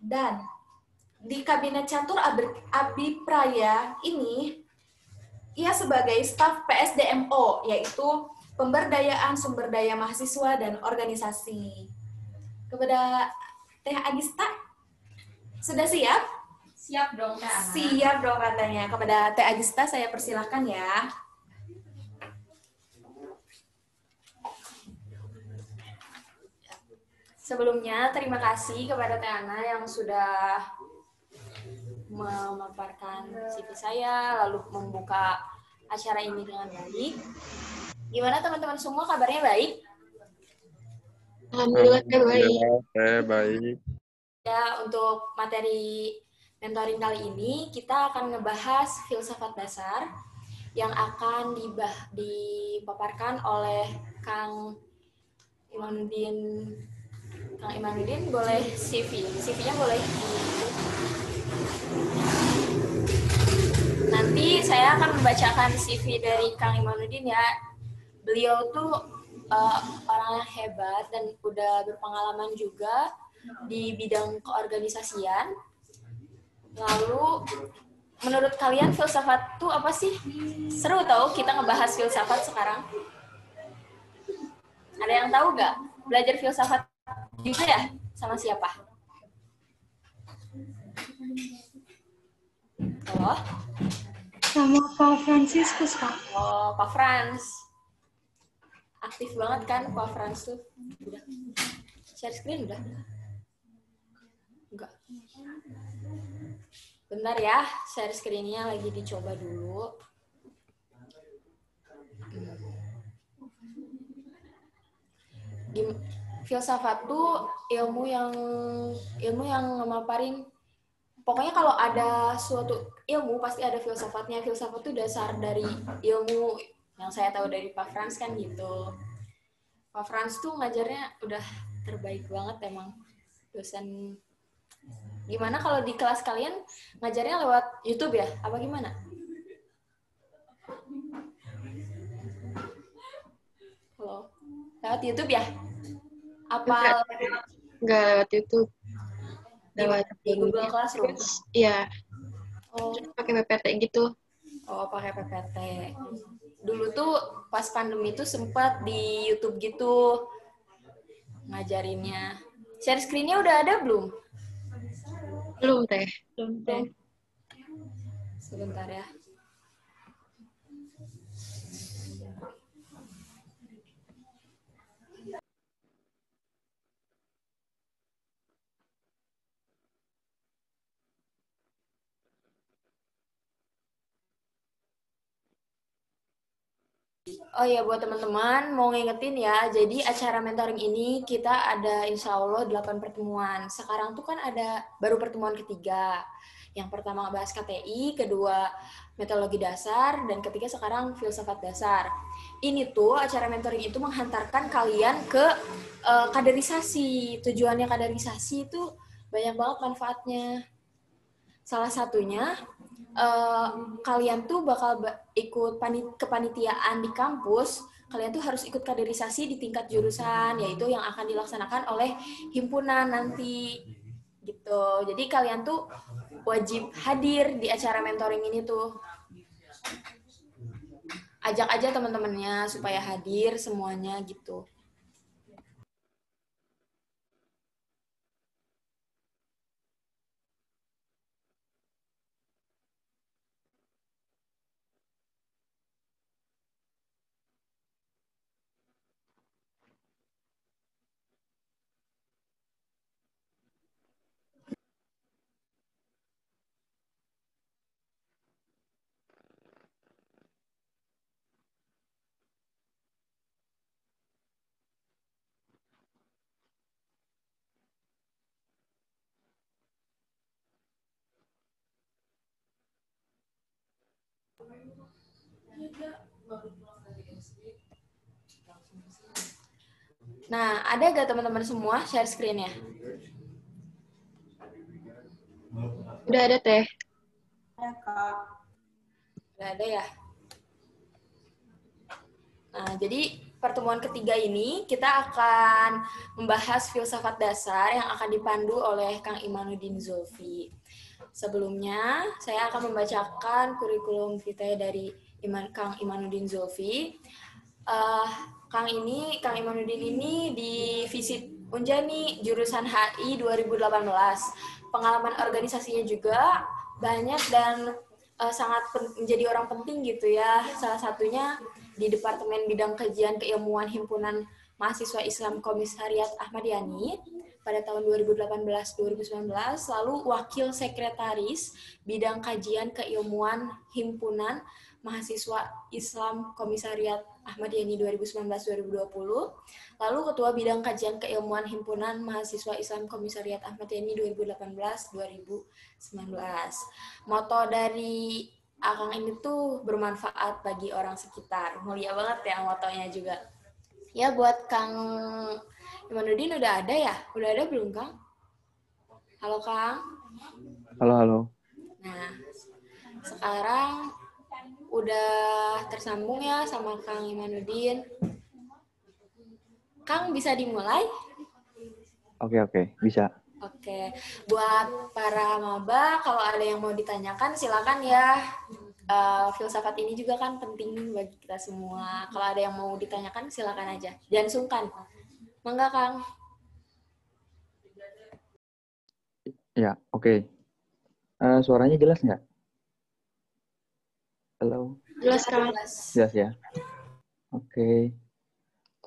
Dan di Kabinet Catur Abi- Abipraya ini, ia sebagai staf PSDMO, yaitu Pemberdayaan Sumber Daya Mahasiswa dan Organisasi. Kepada Teh Agista, sudah siap? Siap dong, Ana. Siap dong katanya. Kepada Teh Agista saya persilahkan ya. Sebelumnya terima kasih kepada Teh Ana yang sudah memaparkan CV saya lalu membuka acara ini dengan baik. Gimana teman-teman semua kabarnya baik? Alhamdulillah baik. Baik. Ya, untuk materi mentoring kali ini kita akan ngebahas filsafat dasar yang akan dibah dipaparkan oleh Kang Imanuddin. Kang Imanuddin boleh CV, CV-nya boleh Nanti saya akan membacakan CV dari Kang Imanuddin ya. Beliau tuh uh, orang yang hebat dan udah berpengalaman juga di bidang keorganisasian. Lalu menurut kalian filsafat tuh apa sih? Seru tau kita ngebahas filsafat sekarang. Ada yang tahu nggak? Belajar filsafat juga ya? Sama siapa? Halo? Sama Pak Franciscus, Kak. Oh, Pak Frans. Aktif banget kan Pak Frans tuh. Udah. Share screen udah? Enggak. Bentar ya, share screen-nya lagi dicoba dulu. Gim- filsafat tuh ilmu yang ilmu yang ngemaparin. Pokoknya kalau ada suatu ilmu pasti ada filsafatnya. Filsafat itu dasar dari ilmu yang saya tahu dari Pak Frans kan gitu. Pak Frans tuh ngajarnya udah terbaik banget emang dosen. Gimana kalau di kelas kalian ngajarnya lewat YouTube ya? Apa gimana? Halo. Lewat YouTube ya apa Enggak lewat YouTube. Lewat di Google Classroom Iya, oh pakai PPT gitu. Oh, pakai PPT. Dulu tuh pas pandemi tuh sempat di YouTube gitu ngajarinnya. Share screen-nya udah ada belum? Belum teh. Belum teh. Sebentar ya. Oh iya, buat teman-teman, mau ngingetin ya, jadi acara mentoring ini kita ada insya Allah 8 pertemuan. Sekarang tuh kan ada baru pertemuan ketiga. Yang pertama ngebahas KTI, kedua metodologi dasar, dan ketiga sekarang filsafat dasar. Ini tuh acara mentoring itu menghantarkan kalian ke eh, kaderisasi. Tujuannya kaderisasi itu banyak banget manfaatnya. Salah satunya eh, kalian tuh bakal ba- ikut pani- kepanitiaan di kampus, kalian tuh harus ikut kaderisasi di tingkat jurusan, yaitu yang akan dilaksanakan oleh himpunan nanti. Gitu. Jadi kalian tuh wajib hadir di acara mentoring ini tuh. Ajak aja teman-temannya supaya hadir semuanya gitu. Nah, ada gak teman-teman semua share screen-nya? Udah ada teh. Gak ada ya? Nah, jadi pertemuan ketiga ini kita akan membahas filsafat dasar yang akan dipandu oleh Kang Imanuddin Zulfi. Sebelumnya, saya akan membacakan kurikulum vitae dari Iman, Kang Imanuddin Zulfi. Uh, Kang ini, Kang Imanuddin ini di visit Unjani jurusan HI 2018. Pengalaman organisasinya juga banyak dan uh, sangat menjadi orang penting gitu ya. Salah satunya di Departemen Bidang Kajian Keilmuan Himpunan Mahasiswa Islam Komisariat Ahmad Yani pada tahun 2018-2019, lalu Wakil Sekretaris Bidang Kajian Keilmuan Himpunan Mahasiswa Islam Komisariat Ahmad Yani 2019-2020, lalu Ketua Bidang Kajian Keilmuan Himpunan Mahasiswa Islam Komisariat Ahmad Yani 2018-2019. Moto dari Akang ini tuh bermanfaat bagi orang sekitar. Mulia banget ya motonya juga. Ya buat Kang Imanuddin udah ada ya? Udah ada belum Kang? Halo Kang. Halo halo. Nah sekarang udah tersambung ya sama Kang Imanuddin. Kang bisa dimulai? Oke oke bisa. Oke, buat para maba, kalau ada yang mau ditanyakan silakan ya. Uh, filsafat ini juga kan penting bagi kita semua. Kalau ada yang mau ditanyakan silakan aja. Jangan sungkan. Mangga Kang. Ya, oke. Okay. Uh, eh, suaranya jelas nggak? Halo. Jelas Kang. Jelas ya. Oke. Okay.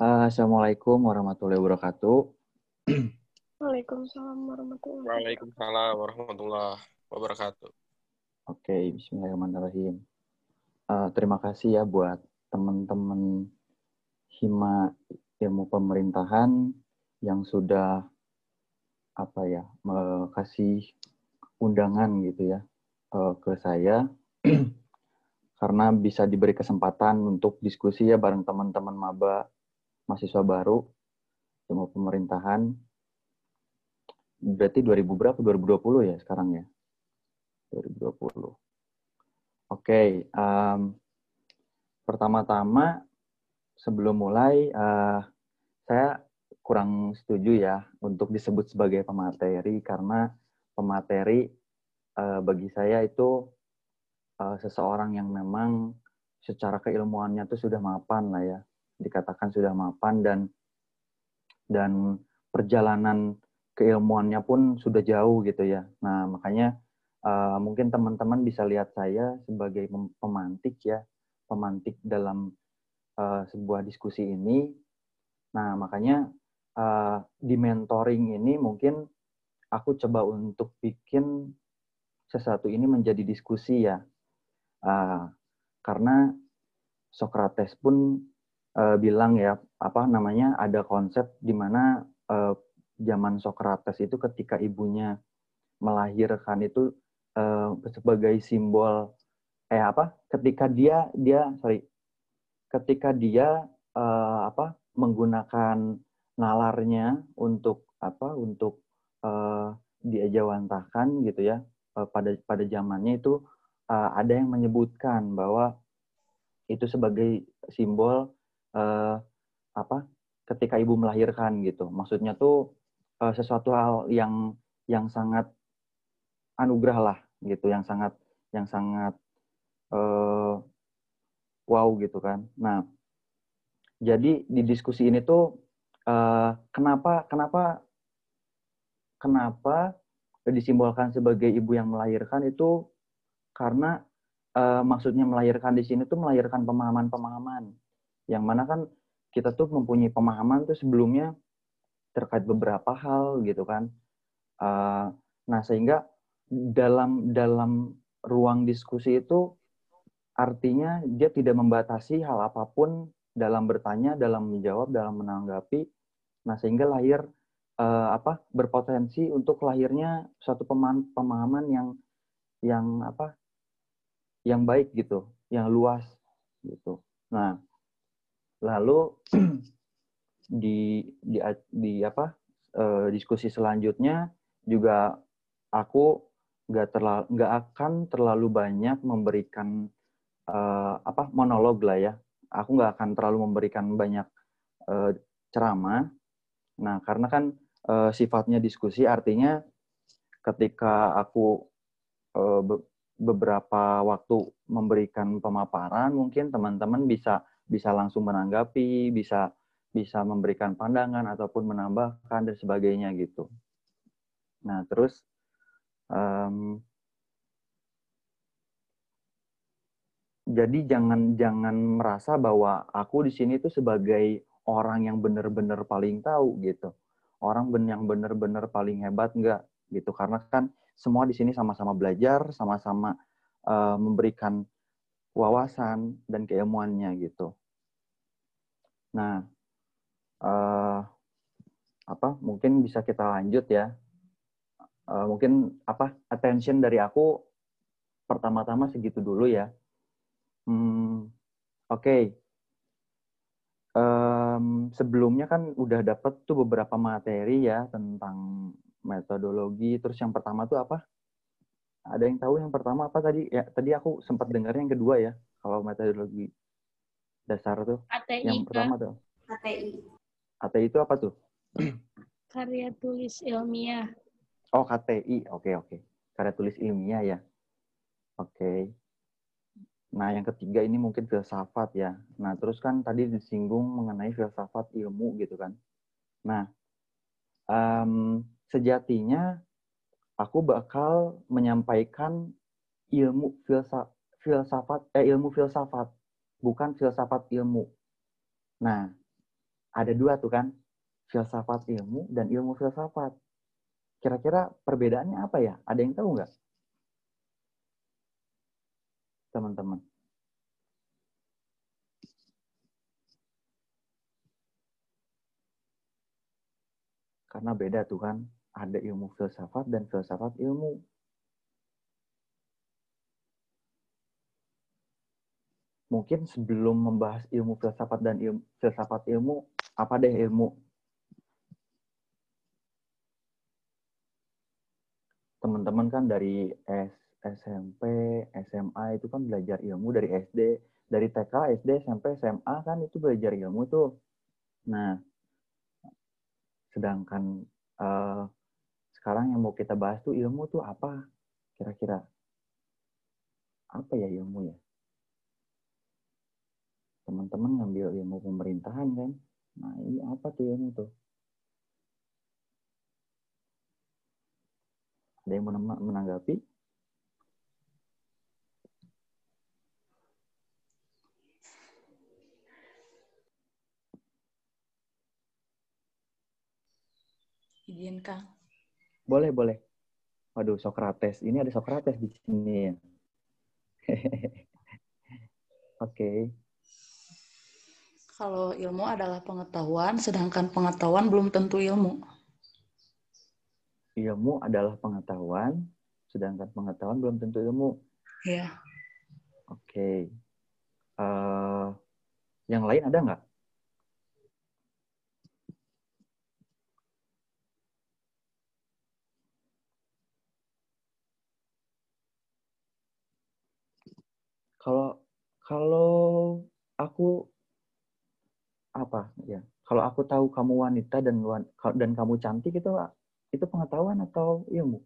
Uh, Assalamualaikum warahmatullahi wabarakatuh. Waalaikumsalam warahmatullahi Waalaikumsalam warahmatullahi wabarakatuh. Oke, bismillahirrahmanirrahim. Uh, terima kasih ya buat teman-teman Hima Ilmu Pemerintahan yang sudah apa ya, kasih undangan gitu ya uh, ke saya karena bisa diberi kesempatan untuk diskusi ya bareng teman-teman maba mahasiswa baru ilmu pemerintahan berarti 2000 berapa? 2020 ya sekarang ya? 2020. Oke, okay, um, pertama-tama sebelum mulai uh, saya kurang setuju ya untuk disebut sebagai pemateri karena pemateri uh, bagi saya itu uh, seseorang yang memang secara keilmuannya itu sudah mapan lah ya dikatakan sudah mapan dan dan perjalanan keilmuannya pun sudah jauh gitu ya. Nah, makanya uh, mungkin teman-teman bisa lihat saya sebagai pemantik ya, pemantik dalam uh, sebuah diskusi ini. Nah, makanya uh, di mentoring ini mungkin aku coba untuk bikin sesuatu ini menjadi diskusi ya. Uh, karena Socrates pun uh, bilang ya apa namanya ada konsep di mana uh, zaman Socrates itu ketika ibunya melahirkan itu uh, sebagai simbol eh apa ketika dia dia sorry ketika dia uh, apa menggunakan nalarnya untuk apa untuk uh, diajawantahkan gitu ya uh, pada pada zamannya itu uh, ada yang menyebutkan bahwa itu sebagai simbol uh, apa ketika ibu melahirkan gitu maksudnya tuh uh, sesuatu hal yang yang sangat anugerah lah gitu, yang sangat yang sangat uh, wow gitu kan. Nah, jadi di diskusi ini tuh uh, kenapa kenapa kenapa disimbolkan sebagai ibu yang melahirkan itu karena uh, maksudnya melahirkan di sini tuh melahirkan pemahaman-pemahaman yang mana kan kita tuh mempunyai pemahaman tuh sebelumnya terkait beberapa hal gitu kan. Uh, nah sehingga dalam dalam ruang diskusi itu artinya dia tidak membatasi hal apa pun dalam bertanya, dalam menjawab, dalam menanggapi. Nah sehingga lahir uh, apa berpotensi untuk lahirnya suatu pemahaman yang yang apa yang baik gitu, yang luas gitu. Nah lalu di di di apa uh, diskusi selanjutnya juga aku nggak terlalu nggak akan terlalu banyak memberikan uh, apa monolog lah ya aku nggak akan terlalu memberikan banyak eh, ceramah. Nah, karena kan eh, sifatnya diskusi, artinya ketika aku be- beberapa waktu memberikan pemaparan, mungkin teman-teman bisa bisa langsung menanggapi, bisa bisa memberikan pandangan ataupun menambahkan dan sebagainya gitu. Nah, terus em, jadi jangan jangan merasa bahwa aku di sini tuh sebagai orang yang benar-benar paling tahu gitu. Orang yang benar-benar paling hebat enggak gitu. Karena kan semua di sini sama-sama belajar, sama-sama eh, memberikan wawasan dan keilmuannya gitu. Nah, eh, apa mungkin bisa kita lanjut ya. Eh, mungkin apa attention dari aku pertama-tama segitu dulu ya. Hmm, Oke. Em, sebelumnya kan udah dapet tuh beberapa materi ya tentang metodologi. Terus yang pertama tuh apa? Ada yang tahu yang pertama apa tadi? Ya tadi aku sempat dengar yang kedua ya. Kalau metodologi dasar tuh. ATI, Yang pertama tuh. ATI. ATI itu apa tuh? Karya tulis ilmiah. Oh KTI. Oke oke. Karya tulis ilmiah ya. Oke. Nah, yang ketiga ini mungkin filsafat ya. Nah, terus kan tadi disinggung mengenai filsafat ilmu gitu kan. Nah, em, sejatinya aku bakal menyampaikan ilmu filsa, filsafat, eh, ilmu filsafat, bukan filsafat ilmu. Nah, ada dua tuh kan, filsafat ilmu dan ilmu filsafat. Kira-kira perbedaannya apa ya? Ada yang tahu nggak? Teman-teman. Karena beda tuh kan, ada ilmu filsafat dan filsafat ilmu. Mungkin sebelum membahas ilmu filsafat dan ilmu, filsafat ilmu, apa deh ilmu? Teman-teman kan dari S, SMP, SMA itu kan belajar ilmu dari SD, dari TK, SD, SMP, SMA kan itu belajar ilmu tuh. Nah, sedangkan eh, sekarang yang mau kita bahas tuh ilmu tuh apa? Kira-kira apa ya ilmu ya? Teman-teman ngambil ilmu pemerintahan kan? Nah, ini apa tuh ilmu tuh? Ada yang menanggapi? Izin. Boleh, boleh. Waduh, Sokrates. Ini ada Sokrates di sini ya. Oke. Kalau ilmu adalah pengetahuan, sedangkan pengetahuan belum tentu ilmu. Ilmu adalah pengetahuan, sedangkan pengetahuan belum tentu ilmu. Ya. Oke. Eh, yang lain ada nggak? Kalau aku apa ya? Kalau aku tahu kamu wanita dan dan kamu cantik itu itu pengetahuan atau ilmu?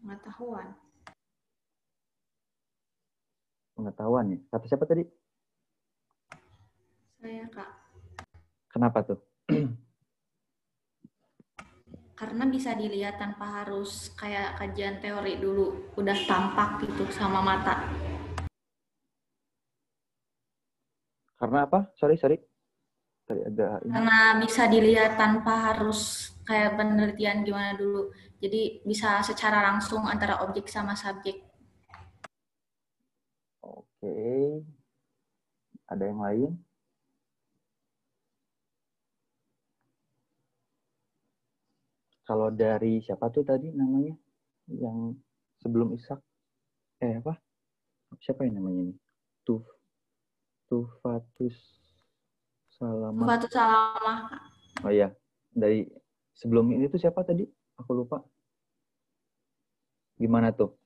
Pengetahuan. Pengetahuan ya. Kata siapa tadi? Saya, Kak. Kenapa tuh? Karena bisa dilihat tanpa harus kayak kajian teori dulu. Udah tampak gitu sama mata. Karena apa? Sorry, sorry. Tadi ini. Karena bisa dilihat tanpa harus kayak penelitian gimana dulu. Jadi bisa secara langsung antara objek sama subjek. Oke. Ada yang lain? Kalau dari siapa tuh tadi namanya? Yang sebelum Ishak? Eh apa? Siapa yang namanya ini? Tuf Tufatus Salama. Suatu salamah. Oh iya. Dari sebelum ini tuh siapa tadi? Aku lupa. Gimana tuh?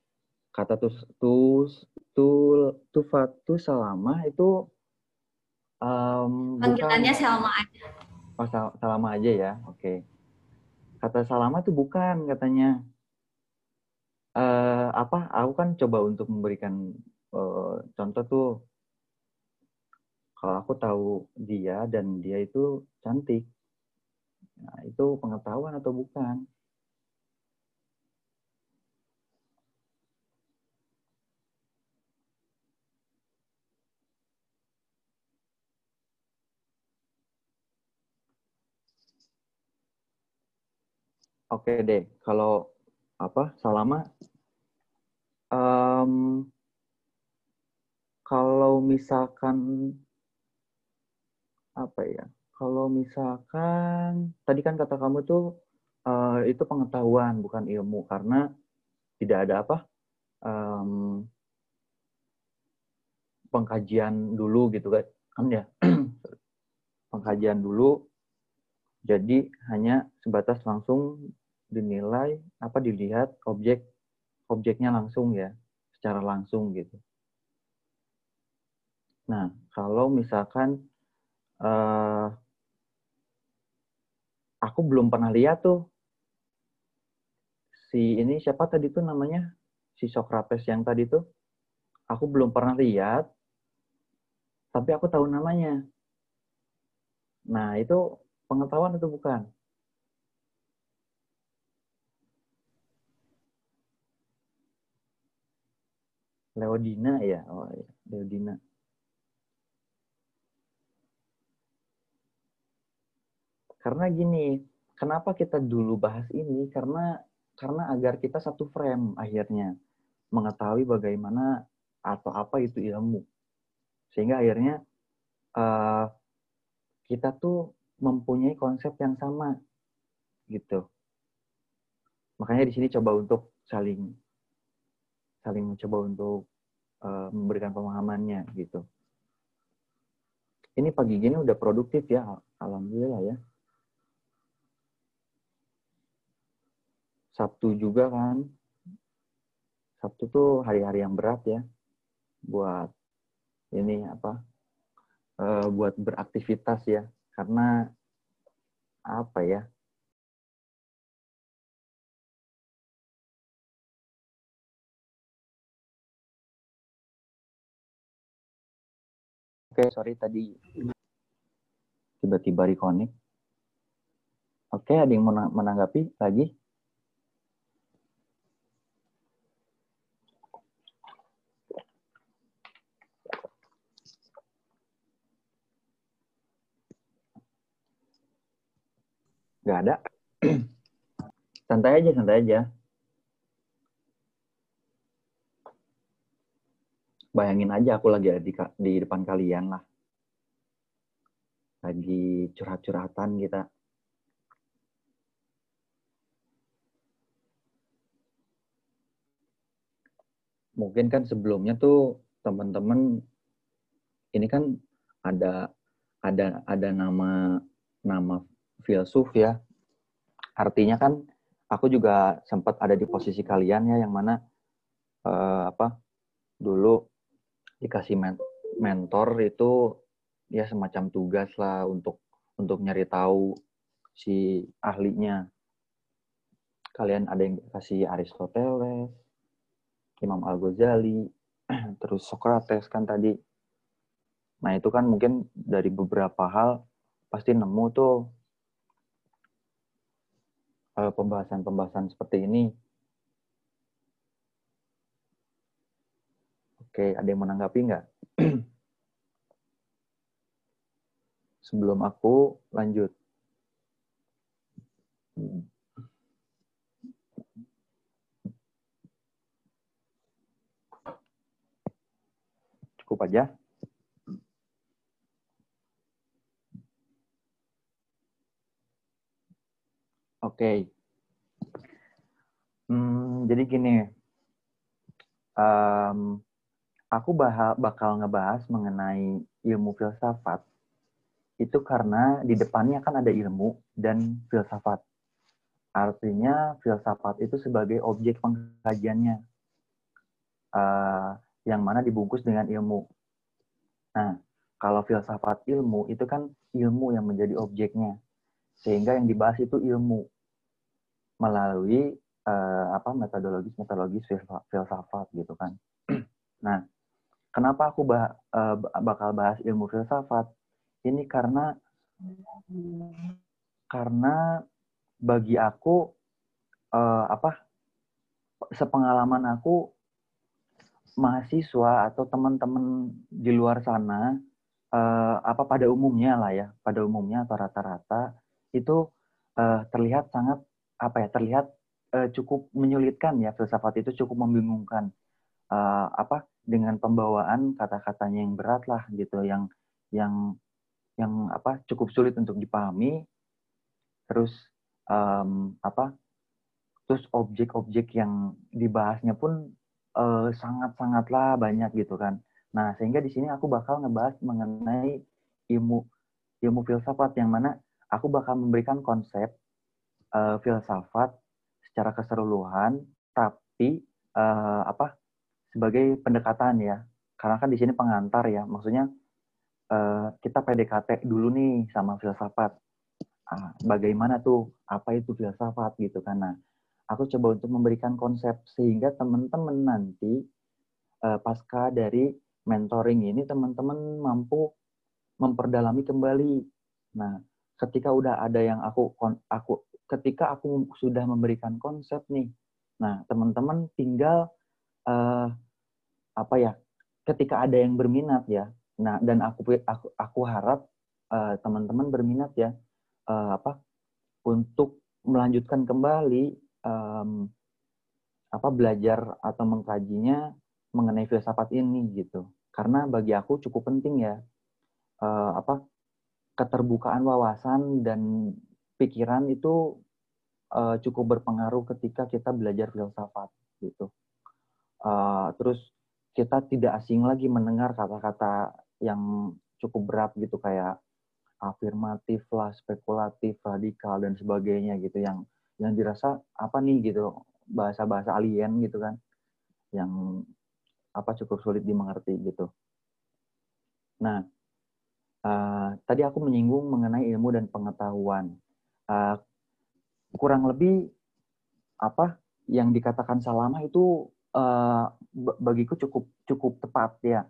Kata tus tus tul tufatus salama itu Um, Panggilannya. Selma aja. Oh, sal Salama aja ya. Oke. Kata Salama tuh bukan katanya. Eh apa? Aku kan coba untuk memberikan eh, contoh tuh kalau aku tahu dia dan dia itu cantik. Nah, itu pengetahuan atau bukan? Oke deh, kalau apa Salama, em, kalau misalkan apa ya? Kalau misalkan tadi kan kata kamu tuh eh, itu pengetahuan bukan ilmu karena tidak ada apa em, pengkajian dulu gitu kan kan ya pengkajian dulu jadi hanya sebatas langsung dinilai apa dilihat objek objeknya langsung ya secara langsung gitu. Nah kalau misalkan eh, aku belum pernah lihat tuh si ini siapa tadi tuh namanya si Socrates yang tadi tuh aku belum pernah lihat tapi aku tahu namanya. Nah itu pengetahuan itu bukan? Leodina ya, oh ya, Leodina. Karena gini, kenapa kita dulu bahas ini? Karena karena agar kita satu frame akhirnya mengetahui bagaimana atau apa itu ilmu, sehingga akhirnya uh, kita tuh mempunyai konsep yang sama gitu. Makanya di sini coba untuk saling saling mencoba untuk uh, memberikan pemahamannya gitu. Ini pagi gini udah produktif ya, alhamdulillah ya. Sabtu juga kan. Sabtu tuh hari-hari yang berat ya buat ini apa? Uh, buat beraktivitas ya karena apa ya Oke, sorry tadi tiba-tiba reconnect. Oke, ada yang menanggapi lagi? Gak ada. santai aja, santai aja. Bayangin aja aku lagi di, di depan kalian lah. Lagi curhat-curhatan kita. Mungkin kan sebelumnya tuh teman-teman ini kan ada ada ada nama nama filsuf ya. Artinya kan aku juga sempat ada di posisi kalian ya yang mana uh, apa dulu dikasih men mentor itu ya semacam tugas lah untuk untuk nyari tahu si ahlinya. Kalian ada yang kasih Aristoteles, Imam Al-Ghazali, terus Socrates kan tadi. Nah, itu kan mungkin dari beberapa hal pasti nemu tuh pembahasan-pembahasan seperti ini. Oke, ada yang menanggapi nggak? Sebelum aku lanjut. Cukup aja. Oke. Okay. Hmm, jadi gini, um, aku bakal ngebahas mengenai ilmu filsafat itu karena di depannya kan ada ilmu dan filsafat. Artinya filsafat itu sebagai objek pengkajiannya, uh, yang mana dibungkus dengan ilmu. Nah, kalau filsafat ilmu itu kan ilmu yang menjadi objeknya. Sehingga yang dibahas itu ilmu melalui uh, apa metodologis metodologis filsafat gitu kan. nah, kenapa aku bah, uh, bakal bahas ilmu filsafat? Ini karena karena bagi aku uh, apa sepengalaman aku mahasiswa atau teman-teman di luar sana uh, apa pada umumnya lah ya pada umumnya atau rata-rata itu uh, terlihat sangat apa ya terlihat uh, cukup menyulitkan ya filsafat itu cukup membingungkan uh, apa dengan pembawaan kata-katanya yang berat lah gitu yang yang yang apa cukup sulit untuk dipahami terus um, apa terus objek-objek yang dibahasnya pun uh, sangat-sangatlah banyak gitu kan. Nah, sehingga di sini aku bakal ngebahas mengenai ilmu ilmu filsafat yang mana aku bakal memberikan konsep uh, filsafat secara keseluruhan tapi uh, apa sebagai pendekatan ya. Karena kan di sini pengantar ya. Maksudnya uh, kita PDKT dulu nih sama filsafat. Uh, bagaimana tuh apa itu filsafat gitu. Nah, aku coba untuk memberikan konsep sehingga teman-teman nanti uh, pasca dari mentoring ini teman-teman mampu memperdalami kembali. Nah, ketika udah ada yang aku aku ketika aku sudah memberikan konsep nih, nah teman-teman tinggal uh, apa ya? Ketika ada yang berminat ya, nah dan aku aku aku harap uh, teman-teman berminat ya uh, apa untuk melanjutkan kembali um, apa belajar atau mengkajinya mengenai filsafat ini gitu karena bagi aku cukup penting ya uh, apa keterbukaan wawasan dan pikiran itu uh, cukup berpengaruh ketika kita belajar filsafat gitu uh, terus kita tidak asing lagi mendengar kata-kata yang cukup berat gitu kayak afirmatif lah, spekulatif, radikal dan sebagainya gitu yang yang dirasa apa nih gitu bahasa-bahasa alien gitu kan yang apa cukup sulit dimengerti gitu. Nah, uh, tadi aku menyinggung mengenai ilmu dan pengetahuan. Uh, kurang lebih apa yang dikatakan Salama itu uh, bagiku cukup cukup tepat ya,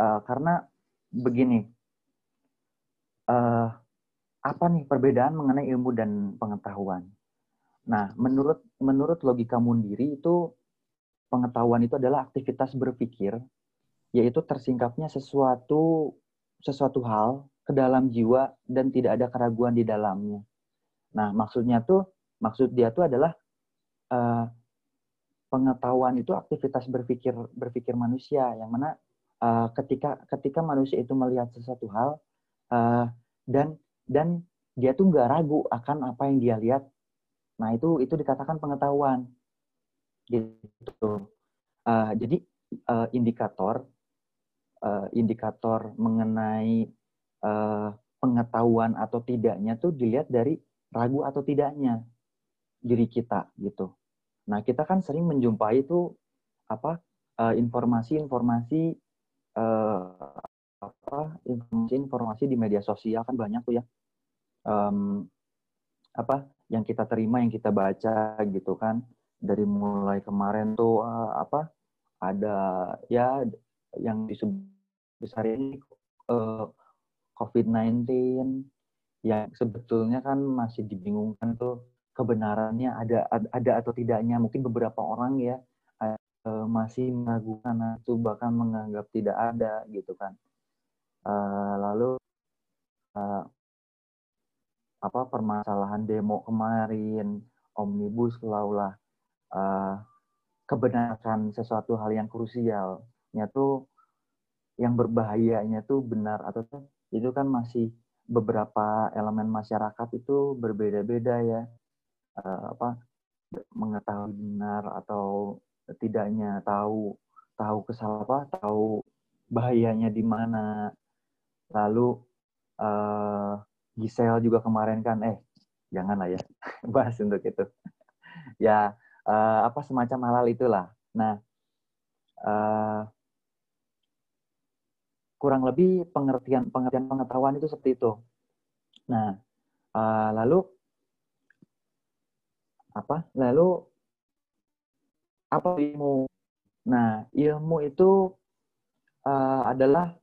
uh, karena begini, uh, apa nih perbedaan mengenai ilmu dan pengetahuan? Nah, menurut menurut logika Mundiri itu pengetahuan itu adalah aktivitas berpikir yaitu tersingkapnya sesuatu sesuatu hal ke dalam jiwa dan tidak ada keraguan di dalamnya. Nah, maksudnya tuh maksud dia tuh adalah uh, pengetahuan itu aktivitas berpikir berpikir manusia yang mana uh, ketika ketika manusia itu melihat sesuatu hal uh, dan dan dia tuh nggak ragu akan apa yang dia lihat Nah, itu itu dikatakan pengetahuan. Gitu. Uh, jadi uh, indikator uh, indikator mengenai uh, pengetahuan atau tidaknya tuh dilihat dari ragu atau tidaknya diri kita gitu. Nah, kita kan sering menjumpai itu apa informasi-informasi uh, apa informasi-informasi di media sosial kan banyak tuh ya. Um, apa yang kita terima yang kita baca gitu kan dari mulai kemarin tuh uh, apa ada ya yang disebut besar ini uh, COVID-19 yang sebetulnya kan masih dibingungkan tuh kebenarannya ada ada atau tidaknya. Mungkin beberapa orang ya uh, masih meragukan itu bahkan menganggap tidak ada gitu kan. Uh, lalu uh, apa permasalahan demo kemarin, omnibus law lah, uh, kebenaran sesuatu hal yang krusialnya tuh yang berbahayanya tuh benar atau itu kan masih beberapa elemen masyarakat itu berbeda-beda ya uh, apa mengetahui benar atau tidaknya tahu tahu kesal apa tahu bahayanya di mana lalu uh, Gisel juga kemarin kan, eh janganlah ya bahas untuk itu. ya uh, apa semacam halal itulah. Nah, uh, kurang lebih pengertian pengertian pengetahuan itu seperti itu. Nah, uh, lalu apa? Lalu apa ilmu? Nah, ilmu itu uh, adalah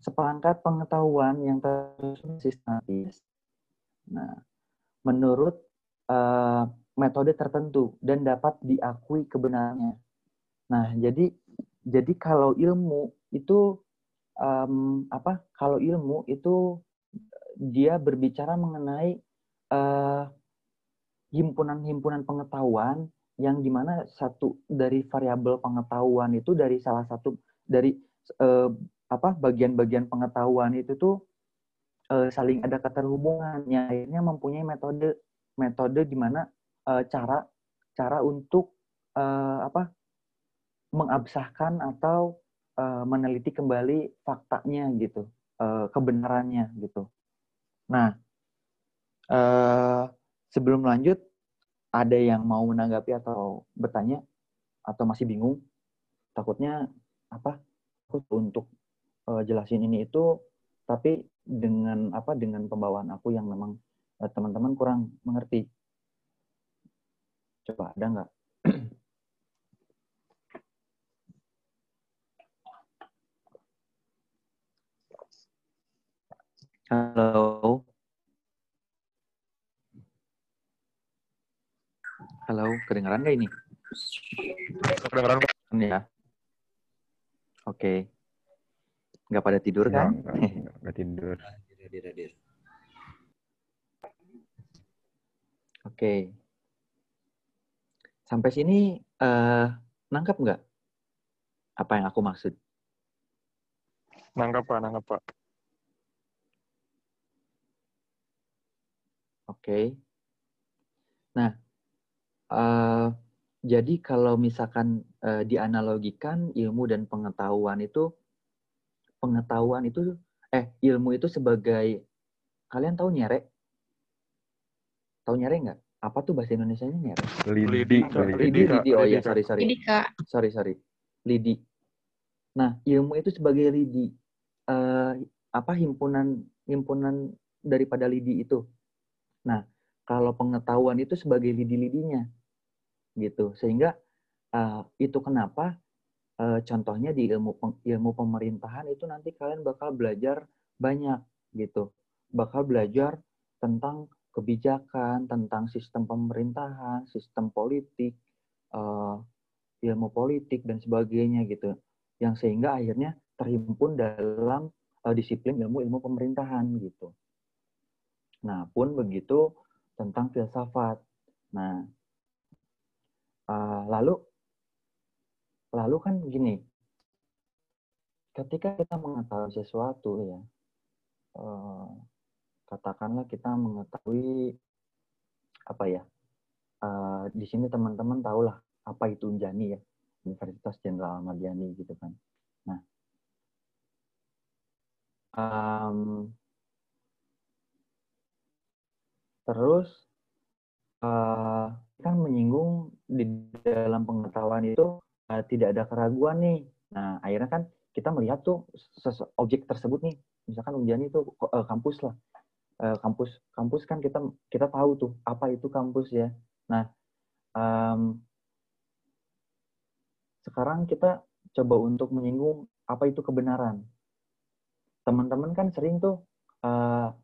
seperangkat pengetahuan yang tersusun sistematis. Nah, menurut uh, metode tertentu dan dapat diakui kebenarannya. Nah, jadi jadi kalau ilmu itu um, apa? Kalau ilmu itu dia berbicara mengenai uh, himpunan-himpunan pengetahuan yang di mana satu dari variabel pengetahuan itu dari salah satu dari uh, apa bagian-bagian pengetahuan itu tuh uh, saling ada keterhubungannya akhirnya mempunyai metode metode di mana uh, cara cara untuk uh, apa mengabsahkan atau uh, meneliti kembali faktanya gitu uh, kebenarannya gitu. Nah uh, sebelum lanjut ada yang mau menanggapi atau bertanya? Atau masih bingung? Takutnya apa? Untuk uh, jelasin ini itu tapi dengan apa dengan pembawaan aku yang memang uh, teman-teman kurang mengerti. Coba ada nggak? Halo Halo, kedengaran nggak ini? Kedengaran Pak? Ya. Oke. Nggak pada tidur kan? Nggak, nggak tidur. Oke. Sampai sini uh, nangkap nggak? Apa yang aku maksud? Nangkap Pak, nangkap Pak. Oke. Nah, Uh, jadi kalau misalkan uh, dianalogikan ilmu dan pengetahuan itu pengetahuan itu eh ilmu itu sebagai kalian tahu nyere? Tahu nyere nggak? Apa tuh bahasa Indonesia nya nyere? Lidi, lidi, lidi, lidi. Oh iya, sorry, sorry. Lidi, Kak. Sorry, sorry. Lidi. Nah, ilmu itu sebagai lidi. Uh, apa himpunan himpunan daripada lidi itu. Nah, kalau pengetahuan itu sebagai lidi-lidinya gitu. Sehingga uh, itu kenapa uh, contohnya di ilmu ilmu pemerintahan itu nanti kalian bakal belajar banyak gitu. Bakal belajar tentang kebijakan tentang sistem pemerintahan sistem politik uh, ilmu politik dan sebagainya gitu. Yang sehingga akhirnya terhimpun dalam uh, disiplin ilmu ilmu pemerintahan gitu. Nah pun begitu tentang filsafat. Nah Uh, lalu, lalu kan gini, ketika kita mengetahui sesuatu ya, uh, katakanlah kita mengetahui apa ya, uh, di sini teman-teman tahulah apa itu Unjani ya, Universitas Jenderal Ahmad Yani gitu kan. Nah, um, terus uh, kan menyinggung di dalam pengetahuan itu uh, tidak ada keraguan nih. Nah, akhirnya kan kita melihat tuh objek tersebut nih, misalkan Unjani itu uh, kampus lah. Uh, kampus kampus kan kita kita tahu tuh apa itu kampus ya. Nah, um, sekarang kita coba untuk menyinggung apa itu kebenaran. Teman-teman kan sering tuh uh,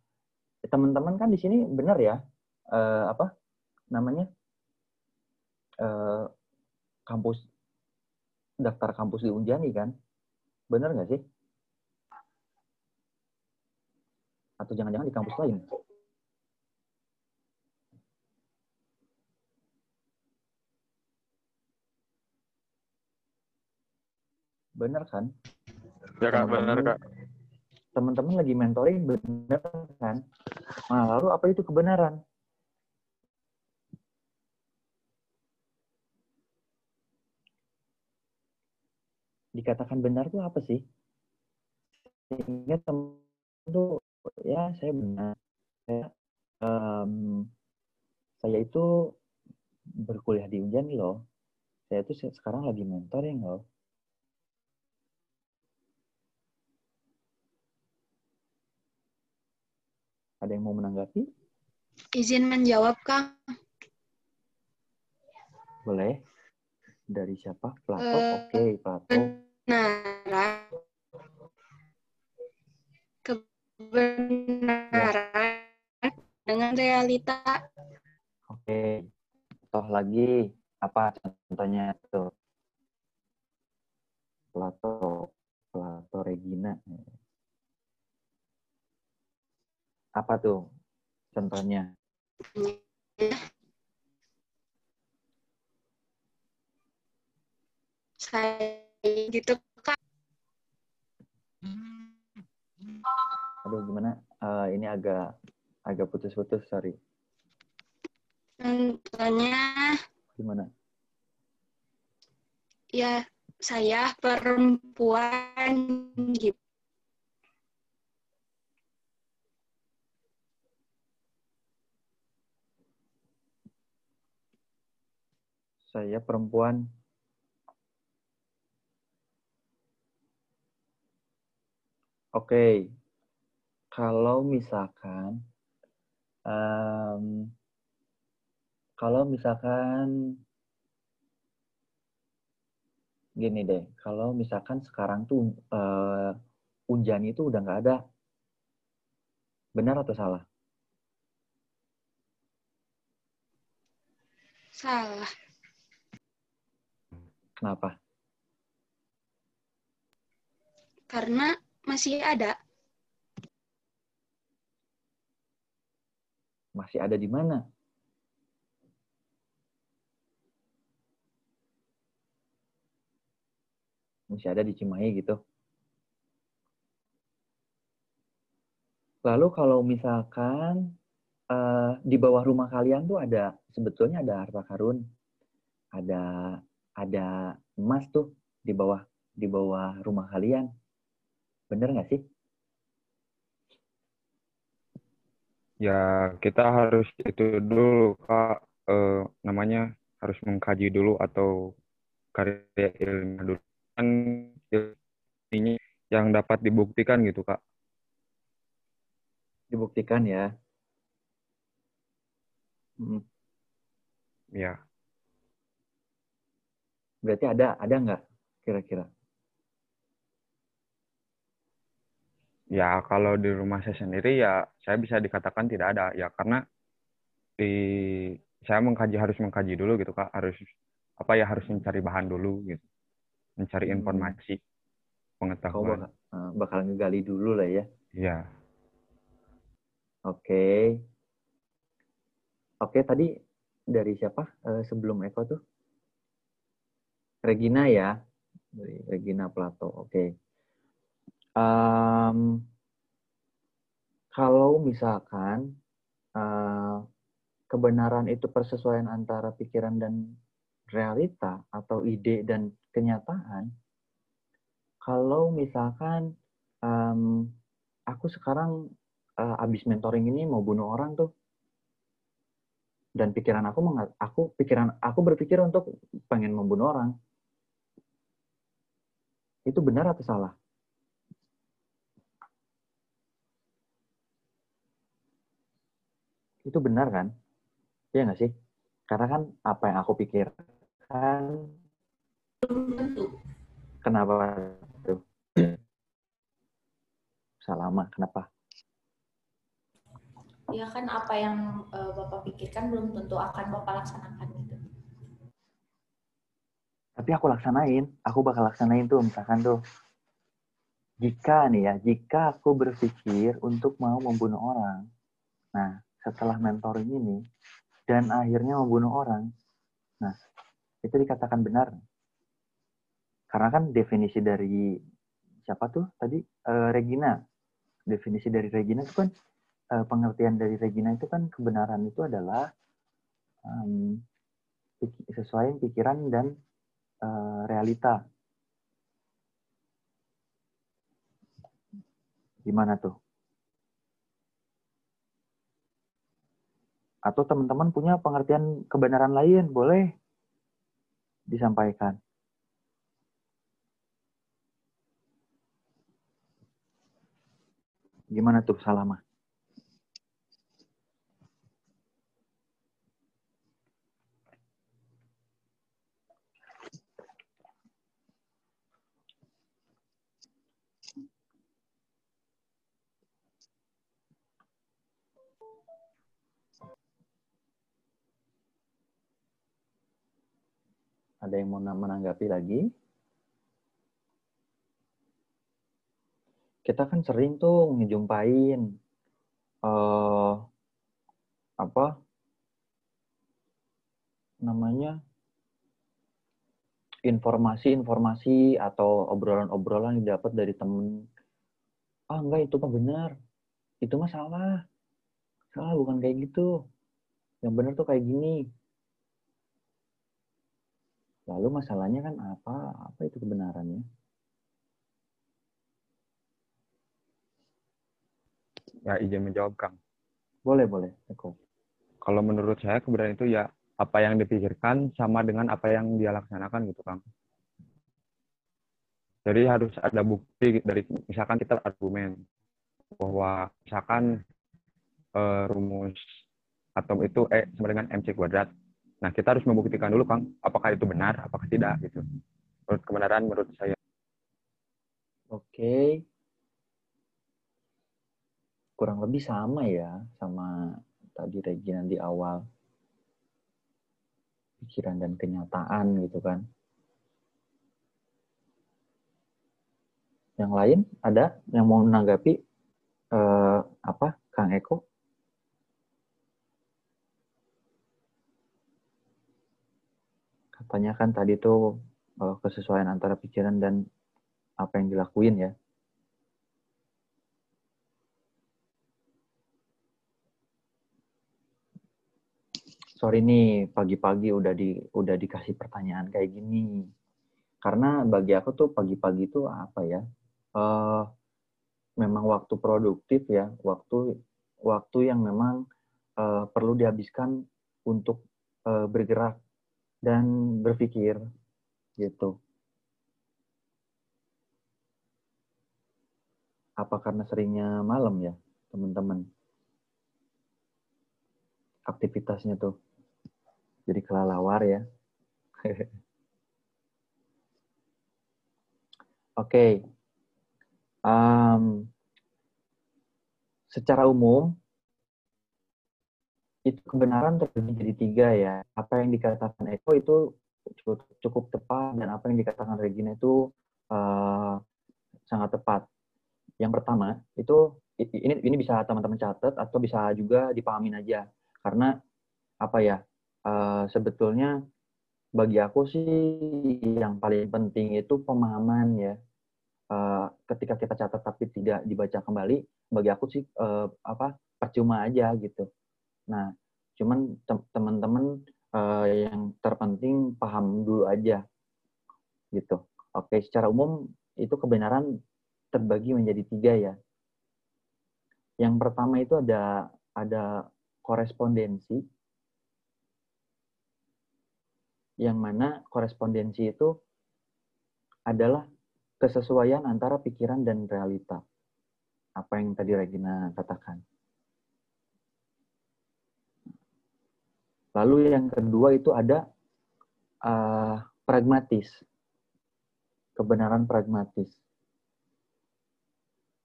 teman-teman kan di sini benar ya uh, apa namanya uh, kampus daftar kampus di Unjani kan? Bener nggak sih? Atau jangan-jangan di kampus lain? Bener kan? Ya kak, bener kak. Teman-teman lagi mentoring bener kan? Nah, lalu apa itu kebenaran? dikatakan benar tuh apa sih? Sehingga teman itu ya saya benar. Saya um, saya itu berkuliah di Unjani loh. Saya itu sekarang lagi mentoring ya, loh. Ada yang mau menanggapi? Izin menjawab kang. Boleh. Dari siapa? Plato? Uh, oke okay, Plato. Kebenaran. Kebenaran dengan realita. Oke. Toh lagi, apa contohnya tuh? Plato. Plato Regina. Apa tuh contohnya? Saya gitu, Kak. Aduh, gimana? Eh, ini agak agak putus-putus, sorry. Contohnya, Gimana? ya saya perempuan gitu. Saya perempuan. Oke, kalau misalkan, em, kalau misalkan gini deh, kalau misalkan sekarang tuh eh, Unjani itu udah nggak ada, benar atau salah? Salah. Kenapa? Karena masih ada. Masih ada di mana? Masih ada di Cimahi gitu. Lalu kalau misalkan eh, di bawah rumah kalian tuh ada sebetulnya ada harta karun, ada ada emas tuh di bawah di bawah rumah kalian. Bener nggak sih? Ya, kita harus itu dulu, Kak. Eh, namanya harus mengkaji dulu atau karya ilmiah dulu. Kan ini yang dapat dibuktikan gitu, Kak. Dibuktikan ya. Hmm, Ya, Berarti ada ada nggak kira-kira? Ya kalau di rumah saya sendiri ya saya bisa dikatakan tidak ada ya karena di saya mengkaji harus mengkaji dulu gitu, Kak. Harus apa ya harus mencari bahan dulu gitu. Mencari Hmm. informasi, Kau pengetahuan. bakal, eh, bakal ngegali dulu lah ya. Iya. Oke. Oke, tadi dari siapa eh, sebelum Eko tuh? Regina ya. Dari Regina Plato. Oke. Em, kalau misalkan eh, kebenaran itu persesuaian antara pikiran dan realita atau ide dan kenyataan, kalau misalkan em, aku sekarang eh, abis mentoring ini mau bunuh orang tuh, dan pikiran aku mengat, aku pikiran aku berpikir untuk pengen membunuh orang, itu benar atau salah? Itu benar kan? Iya nggak sih? Karena kan apa yang aku pikirkan, Belum tentu. kenapa tuh? Salama, kenapa? Ya kan apa yang eh, Bapak pikirkan belum tentu akan Bapak laksanakan gitu. Tapi aku laksanain, aku bakal laksanain tuh, misalkan tuh. Jika nih ya, jika aku berpikir untuk mau membunuh orang, nah setelah mentoring ini, dan akhirnya membunuh orang, nah itu dikatakan benar. Karena kan definisi dari siapa tuh tadi Eh, Regina, definisi dari Regina itu kan eh, pengertian dari Regina itu kan kebenaran itu adalah pik- sesuai pikiran dan eh, realita. Gimana tuh? Atau teman-teman punya pengertian kebenaran lain, boleh disampaikan. Gimana tuh Salama? Ada yang mau menanggapi lagi? Kita kan sering tuh ngejumpain eh apa namanya informasi-informasi atau obrolan-obrolan yang didapat dari temen. Ah enggak itu mah benar. Itu mah salah. Salah bukan kayak gitu. Yang benar tuh kayak gini lalu masalahnya kan apa apa itu kebenarannya Ya, izin menjawab, Kang. boleh boleh Eko Kalau menurut saya kebenaran itu ya apa yang dipikirkan sama dengan apa yang dia laksanakan gitu, Kang. Jadi harus ada bukti dari misalkan kita argumen bahwa misalkan eh, rumus atom itu E sama dengan mc kuadrat. Nah, kita harus membuktikan dulu, Kang, apakah itu benar, apakah tidak gitu. Menurut kebenaran menurut saya. Oke. Kurang lebih sama ya sama tadi Regina di awal. Pikiran dan kenyataan gitu kan. Yang lain ada yang mau menanggapi eh, apa Kang Eko? Katanya kan tadi tuh eh, kesesuaian antara pikiran dan apa yang dilakuin ya. Sorry nih pagi-pagi udah di udah dikasih pertanyaan kayak gini. Karena bagi aku tuh pagi-pagi tuh apa ya? eh memang waktu produktif ya, waktu waktu yang memang eh, perlu dihabiskan untuk eh, bergerak dan berpikir gitu. Apa karena seringnya malam ya, teman-teman? Aktivitasnya tuh. Jadi kelalawar ya. Oke. Em, secara umum, itu kebenaran terbagi jadi tiga ya. Apa yang dikatakan Eko itu cukup, cukup tepat dan apa yang dikatakan Regina itu eh, sangat tepat. Yang pertama itu ini ini bisa teman-teman catat atau bisa juga dipahamin aja karena apa ya eh, sebetulnya bagi aku sih yang paling penting itu pemahaman ya. Eh, ketika kita catat tapi tidak dibaca kembali, bagi aku sih eh, apa percuma aja gitu. Nah, cuman tem- teman-teman eh, yang terpenting paham dulu aja gitu. Oke, secara umum itu kebenaran terbagi menjadi tiga ya. Yang pertama itu ada ada korespondensi, yang mana korespondensi itu adalah kesesuaian antara pikiran dan realita. Apa yang tadi Regina katakan. Lalu yang kedua itu ada uh, pragmatis. Kebenaran pragmatis.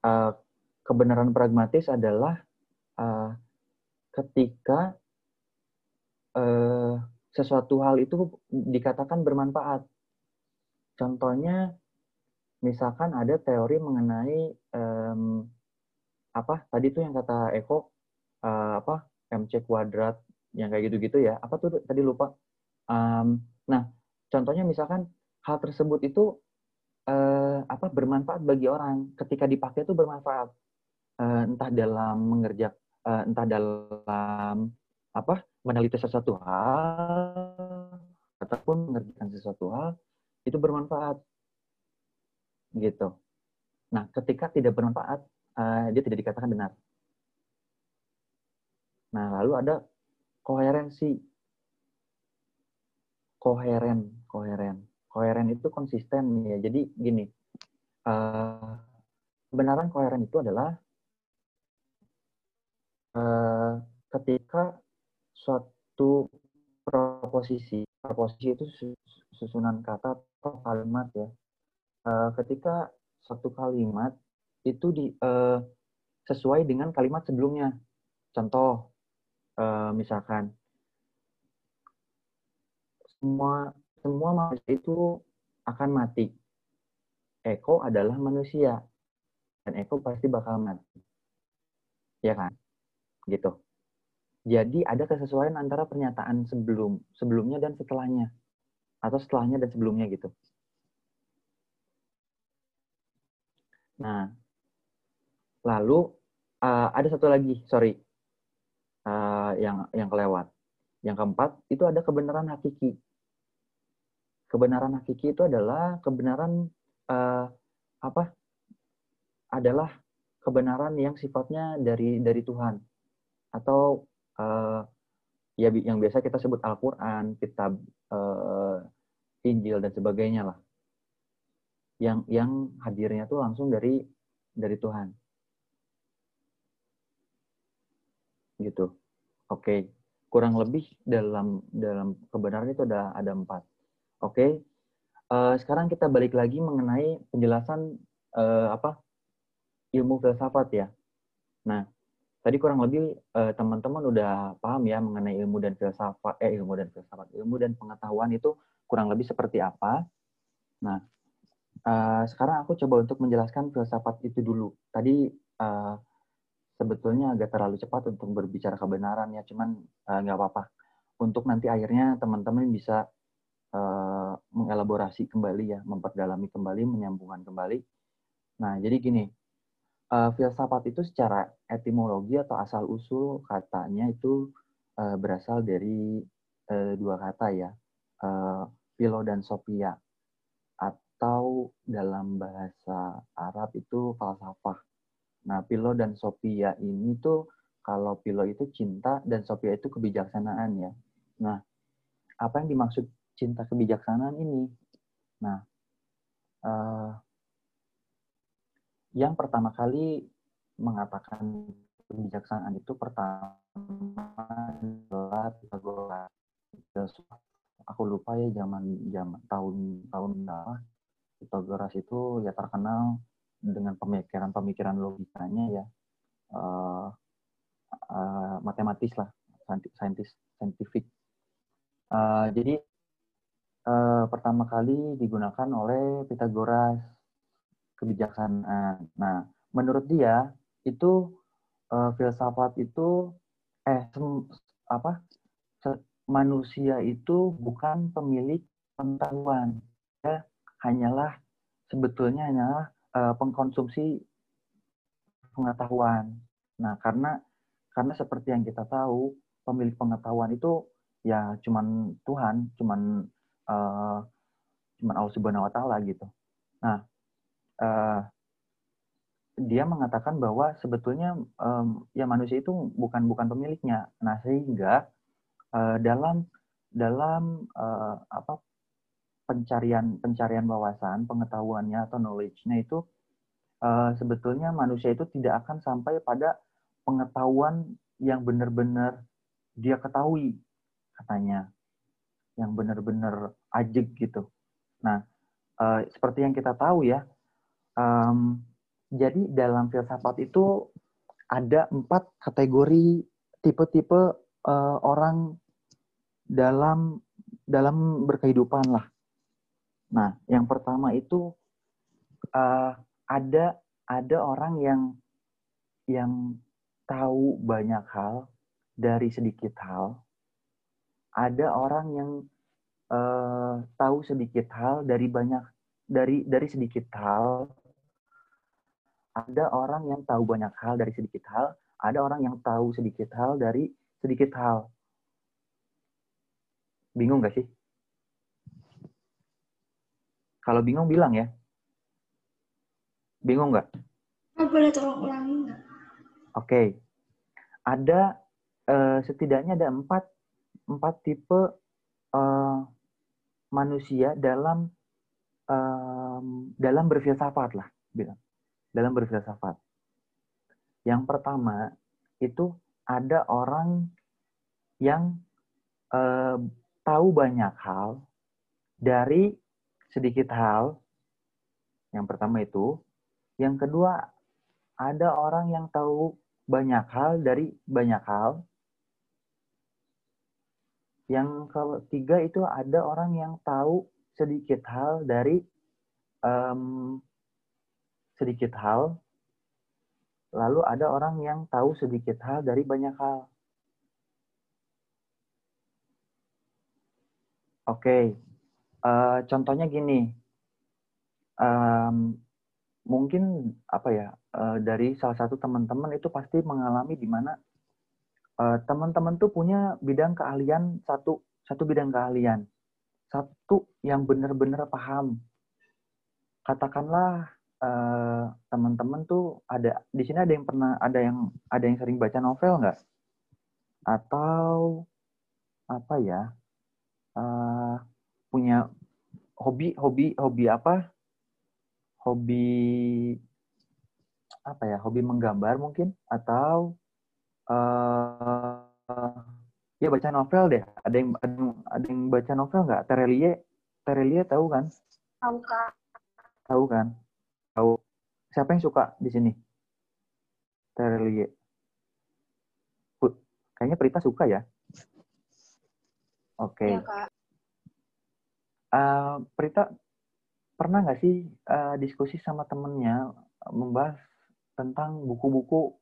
Uh, kebenaran pragmatis adalah uh, ketika uh, sesuatu hal itu dikatakan bermanfaat. Contohnya, misalkan ada teori mengenai um, apa tadi tuh yang kata Eko uh, apa mc kuadrat yang kayak gitu-gitu ya. Apa tuh tadi lupa? Um, nah contohnya misalkan hal tersebut itu uh, apa bermanfaat bagi orang. Ketika dipakai itu bermanfaat. Uh, entah dalam mengerjak uh, entah dalam apa meneliti sesuatu hal ataupun mengerjakan sesuatu hal itu bermanfaat. Gitu. Nah ketika tidak bermanfaat uh, dia tidak dikatakan benar. Nah lalu ada koherensi koheren koheren koheren itu konsisten ya. Jadi gini uh, kebenaran koheren itu adalah uh, ketika suatu proposisi proposisi itu susunan kata atau kalimat ya uh, ketika satu kalimat itu di uh, sesuai dengan kalimat sebelumnya. Contoh uh, misalkan semua semua manusia itu akan mati. Eko adalah manusia dan Eko pasti bakal mati. Ya kan? Gitu. Jadi ada kesesuaian antara pernyataan sebelum sebelumnya dan setelahnya atau setelahnya dan sebelumnya gitu. Nah, lalu uh, ada satu lagi, sorry, uh, yang yang kelewat. Yang keempat itu ada kebenaran hakiki. Kebenaran hakiki itu adalah kebenaran uh, apa? Adalah kebenaran yang sifatnya dari dari Tuhan atau uh, ya yang biasa kita sebut Al-Qur'an, kitab uh, Injil dan sebagainya lah. Yang yang hadirnya tuh langsung dari dari Tuhan. Gitu. Oke. Okay. Kurang lebih dalam dalam kebenaran itu ada ada empat. Oke. Okay. Uh, sekarang kita balik lagi mengenai penjelasan uh, apa ilmu filsafat ya. Nah, tadi kurang lebih uh, teman-teman udah paham ya mengenai ilmu dan filsafat eh ilmu dan filsafat ilmu dan pengetahuan itu kurang lebih seperti apa. Nah, uh, sekarang aku coba untuk menjelaskan filsafat itu dulu. Tadi uh, sebetulnya agak terlalu cepat untuk berbicara kebenaran ya, cuman uh, nggak apa-apa. Untuk nanti akhirnya teman-teman bisa uh, mengelaborasi kembali ya, memperdalami kembali, menyambungkan kembali. Nah, jadi gini, uh, filsafat itu secara etimologi atau asal usul katanya itu uh, berasal dari uh, dua kata ya, uh, dan sophia atau dalam bahasa Arab itu falsafah. Nah, Philo dan Sophia ini tuh kalau Philo itu cinta dan Sophia itu kebijaksanaan ya. Nah, apa yang dimaksud cinta kebijaksanaan ini? Nah, uh, yang pertama kali mengatakan kebijaksanaan itu pertama adalah Pythagoras. Aku lupa ya zaman zaman tahun tahun berapa Pythagoras itu ya terkenal dengan pemikiran-pemikiran logikanya ya uh, uh, matematis lah, saintis, scientific. Uh, jadi uh, pertama kali digunakan oleh Pythagoras kebijaksanaan. Nah, menurut dia itu uh, filsafat itu eh sem, apa manusia itu bukan pemilik pengetahuan ya hanyalah sebetulnya hanyalah uh, pengkonsumsi pengetahuan. Nah, karena karena seperti yang kita tahu, pemilik pengetahuan itu ya cuman Tuhan, cuman uh, cuman Allah Subhanahu wa taala gitu. Nah, uh, dia mengatakan bahwa sebetulnya um, ya manusia itu bukan bukan pemiliknya. Nah, sehingga uh, dalam dalam uh, apa pencarian pencarian wawasan, pengetahuannya atau knowledge-nya itu uh, sebetulnya manusia itu tidak akan sampai pada pengetahuan yang benar-benar dia ketahui katanya, yang benar-benar ajeg gitu. Nah, uh, seperti yang kita tahu ya, um, jadi dalam filsafat itu ada empat kategori tipe-tipe uh, orang dalam dalam berkehidupan lah. Nah, yang pertama itu uh, ada ada orang yang yang tahu banyak hal dari sedikit hal. Ada orang yang uh, tahu sedikit hal dari banyak dari dari sedikit hal. Ada orang yang tahu banyak hal dari sedikit hal. Ada orang yang tahu sedikit hal dari sedikit hal. Bingung gak sih? Kalau bingung bilang ya. Bingung nggak? Oh, boleh tolong ulangi nggak? Oke. Okay. Ada uh, setidaknya ada empat empat tipe uh, manusia dalam dalam berfilsafat lah bilang dalam berfilsafat. Yang pertama itu ada orang yang uh, tahu banyak hal dari sedikit hal. Yang pertama itu. Yang kedua, ada orang yang tahu banyak hal dari banyak hal. yang ketiga itu ada orang yang tahu sedikit hal dari em, sedikit hal, lalu ada orang yang tahu sedikit hal dari banyak hal. Oke, eh, contohnya gini, Em, mungkin apa ya eh, dari salah satu teman-teman itu pasti mengalami di mana eh, teman-teman tuh punya bidang keahlian satu satu bidang keahlian. Satu yang benar-benar paham. Katakanlah eh, teman-teman tuh ada di sini ada yang pernah ada yang ada yang sering baca novel nggak? Atau apa ya eh, punya hobi hobi hobi apa? Hobi apa ya? Hobi menggambar mungkin? Atau eh ya baca novel deh. Ada yang ada yang, ada yang baca novel nggak? Terelie Terelie tahu kan? Tahu Kak. tahu kan? Tahu. Siapa yang suka di sini? Terelie. Kayaknya Prita suka ya? Oke. Iya Kak. Eh, Prita pernah nggak sih eh, diskusi sama temennya membahas tentang buku-buku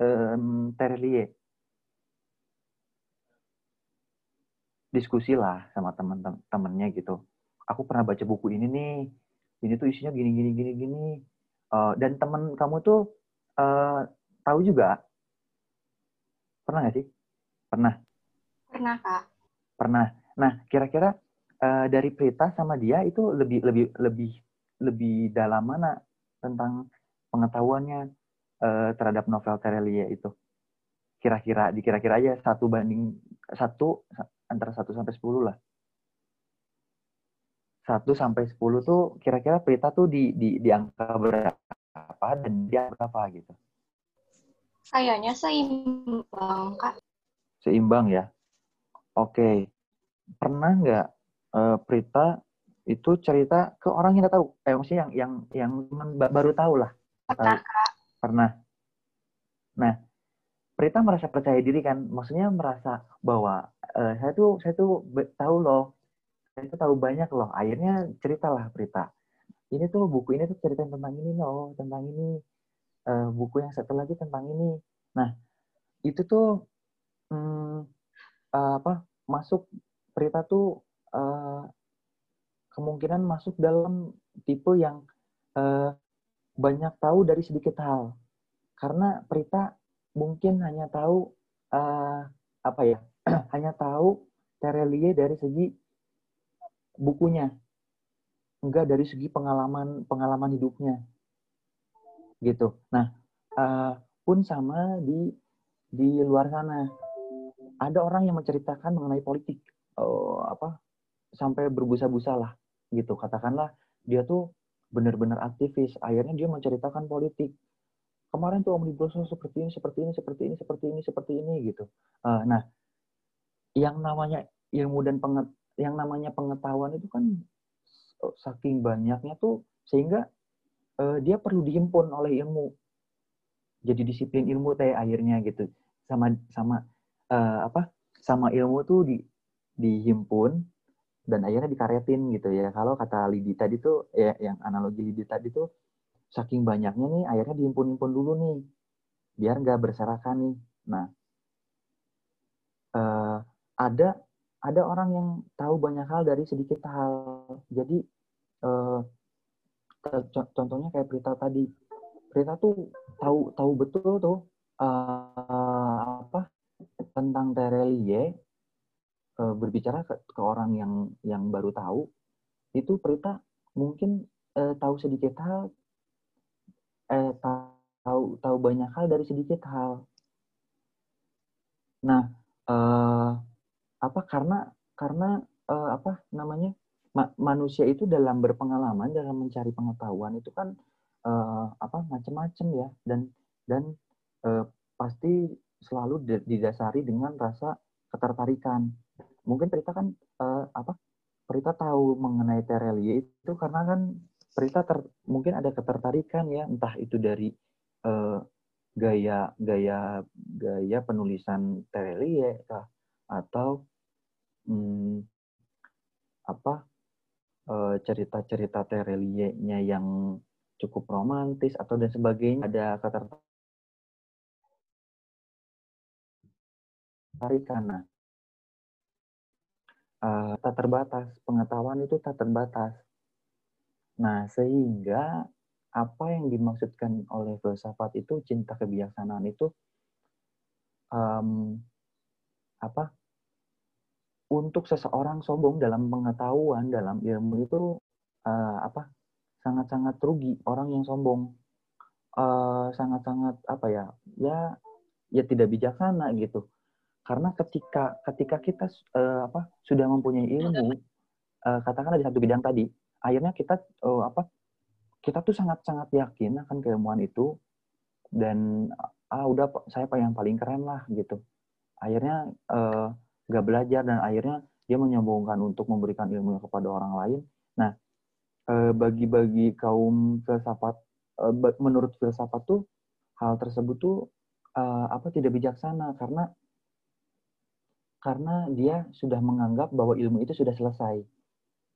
em, Terelie? Diskusi lah sama temen-temennya gitu. Aku pernah baca buku ini nih. Ini tuh isinya gini gini gini gini. Eh, dan temen kamu tuh eh, tahu juga? Pernah nggak sih? Pernah. Pernah Kak. Pernah. Nah, kira-kira eh, dari Prita sama dia itu lebih lebih lebih lebih dalam mana tentang pengetahuannya eh, terhadap novel Terelie itu? Kira-kira dikira-kira aja satu banding satu antara satu sampai sepuluh lah. Satu sampai sepuluh tuh kira-kira Prita tuh di di di angka berapa dan dia berapa gitu? Kayaknya seimbang Kak. Seimbang ya. Oke. Pernah nggak eh, Prita itu cerita ke orang yang nggak tahu? Eh maksudnya yang yang yang baru tahu lah. Pernah Tahu. Pernah. Nah, Prita merasa percaya diri kan? Maksudnya merasa bahwa eh, saya tuh saya tuh tahu loh. Saya tuh tahu banyak loh. Akhirnya ceritalah Prita. Ini tuh buku ini tuh cerita tentang ini loh, tentang ini. Eh, buku yang satu lagi tentang ini. Nah, itu tuh hmm, eh, apa? Masuk Prita tuh eh, kemungkinan masuk dalam tipe yang eh, banyak tahu dari sedikit hal. Karena Prita mungkin hanya tahu eh, apa ya? hanya tahu Terelie dari segi bukunya. Enggak dari segi pengalaman pengalaman hidupnya. Gitu. Nah, eh, pun sama di di luar sana. Ada orang yang menceritakan mengenai politik. Oh, apa? Sampai berbusa-busa lah gitu. Katakanlah dia tuh benar-benar aktivis akhirnya dia menceritakan politik. Kemarin tuh omnibus law seperti ini seperti ini seperti ini seperti ini seperti ini gitu. Eh, nah yang namanya ilmu dan penget yang namanya pengetahuan itu kan saking banyaknya tuh sehingga eh, dia perlu dihimpun oleh ilmu. Jadi disiplin ilmu teh akhirnya gitu. Sama sama eh, apa sama ilmu tuh di dihimpun dan akhirnya dikaretin gitu ya. Kalau kata Lidi tadi tuh ya yang analogi Lidi tadi tuh saking banyaknya nih akhirnya dihimpun-himpun dulu nih biar nggak berserakan nih. Nah eh, ada ada orang yang tahu banyak hal dari sedikit hal. Jadi co- contohnya kayak Prita tadi. Prita tuh tahu tahu betul tuh eh, apa tentang Terelie eh, berbicara ke, ke orang yang yang baru tahu itu Prita mungkin eh, tahu sedikit hal eh tahu tahu banyak hal dari sedikit hal. Nah, eh, apa karena karena eh, apa namanya ma- manusia itu dalam berpengalaman dalam mencari pengetahuan itu kan eh, apa macam-macam ya dan dan eh, pasti selalu di- didasari dengan rasa ketertarikan. Mungkin Prita kan eh, apa Prita tahu mengenai Terelie itu karena kan Prita ter, mungkin ada ketertarikan ya entah itu dari eh, gaya gaya gaya penulisan Terelie kah atau hmm, apa eh, cerita-cerita Terelie-nya yang cukup romantis atau dan sebagainya ada ketertarikan. Nah, eh, tak terbatas pengetahuan itu tak terbatas. Nah, sehingga apa yang dimaksudkan oleh filsafat itu cinta kebijaksanaan itu em, apa untuk seseorang sombong dalam pengetahuan dalam ilmu itu eh, apa sangat-sangat rugi orang yang sombong Eh, sangat-sangat apa ya ya ya tidak bijaksana gitu karena ketika ketika kita eh, apa sudah mempunyai ilmu eh, katakanlah di satu bidang tadi akhirnya kita eh, apa kita tuh sangat-sangat yakin akan keilmuan itu dan ah udah saya yang paling keren lah gitu. Akhirnya eh, nggak belajar dan akhirnya dia menyombongkan untuk memberikan ilmunya kepada orang lain. Nah eh, bagi-bagi kaum filsafat ba- menurut filsafat tuh hal tersebut tuh eh, apa tidak bijaksana karena karena dia sudah menganggap bahwa ilmu itu sudah selesai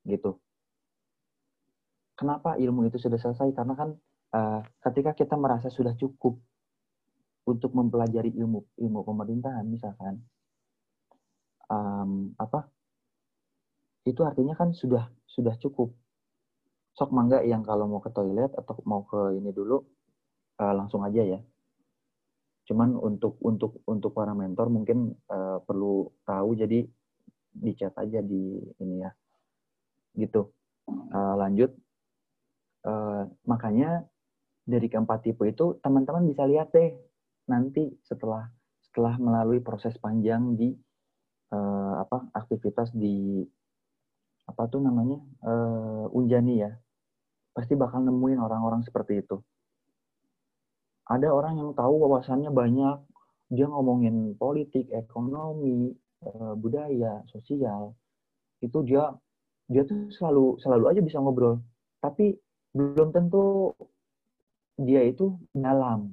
gitu. Kenapa ilmu itu sudah selesai? Karena kan eh, ketika kita merasa sudah cukup untuk mempelajari ilmu ilmu pemerintahan misalkan em, apa itu artinya kan sudah sudah cukup. Sok mangga yang kalau mau ke toilet atau mau ke ini dulu eh, langsung aja ya cuman untuk untuk untuk para mentor mungkin eh, perlu tahu jadi di chat aja di ini ya. Gitu. Eh, lanjut. Eh, makanya dari keempat tipe itu teman-teman bisa lihat deh nanti setelah setelah melalui proses panjang di eh, apa aktivitas di apa tuh namanya eh, Unjani ya. Pasti bakal nemuin orang-orang seperti itu ada orang yang tahu wawasannya banyak. Dia ngomongin politik ekonomi eh, budaya sosial. Itu dia dia tuh selalu selalu aja bisa ngobrol. Tapi belum tentu dia itu dalam.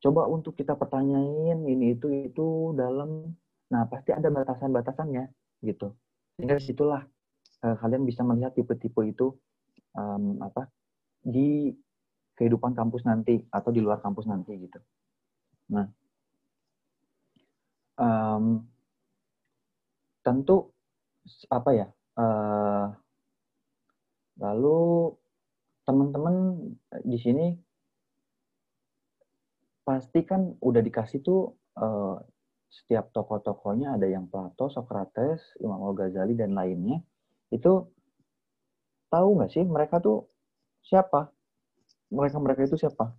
Coba untuk kita pertanyain ini itu itu dalam. Nah pasti ada batasan-batasannya gitu. Sehingga di situlah eh, kalian bisa melihat tipe-tipe itu em, apa di kehidupan kampus nanti atau di luar kampus nanti gitu nah em, tentu apa ya eh, lalu teman-teman di sini pasti kan udah dikasih tuh eh, setiap tokoh-tokohnya ada yang Plato, Socrates, Imam Al-Ghazali dan lainnya. Itu tahu nggak sih mereka tuh siapa? Mereka-mereka itu siapa?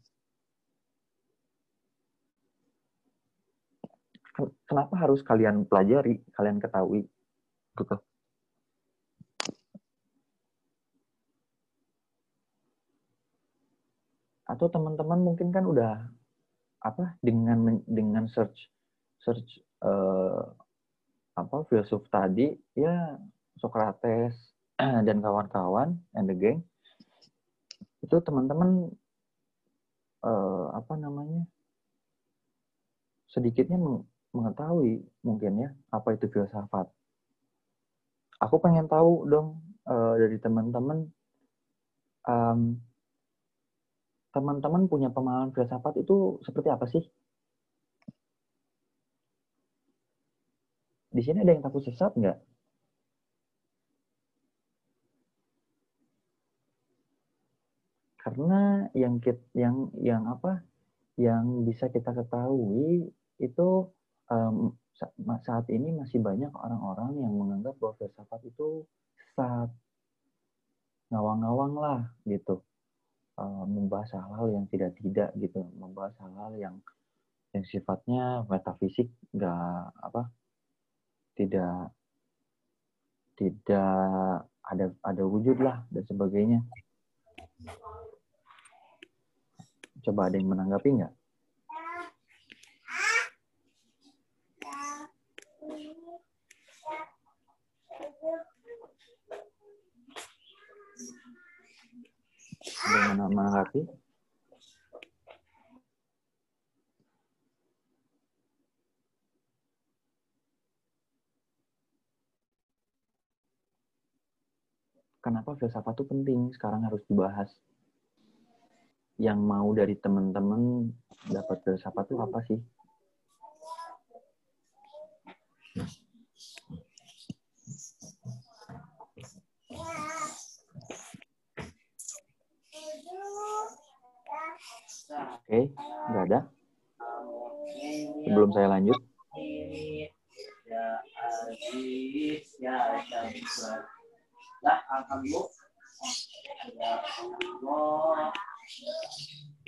Ken- Kenapa harus kalian pelajari, kalian ketahui? Gitu. Atau teman-teman mungkin kan udah apa dengan dengan search search eh, apa filsuf tadi ya Socrates dan kawan-kawan and the gang itu teman-teman eh, apa namanya sedikitnya meng- mengetahui mungkin ya apa itu filsafat. Aku pengen tahu dong eh, dari teman-teman em, teman-teman punya pemahaman filsafat itu seperti apa sih? Di sini ada yang takut sesat nggak? Karena yang kit, yang yang apa? Yang bisa kita ketahui itu ma- saat ini masih banyak orang-orang yang menganggap bahwa filsafat itu sesat, ngawang-ngawang lah gitu, membahas hal-hal yang tidak-tidak gitu, membahas hal-hal yang yang sifatnya metafisik nggak apa tidak tidak ada ada wujud lah dan sebagainya. Coba ada yang menanggapi nggak? Ada yang menanggapi? Kenapa filsafat itu penting? Sekarang harus dibahas. Yang mau dari teman-teman dapat filsafat itu apa sih? Oke, nggak ada. Sebelum saya lanjut,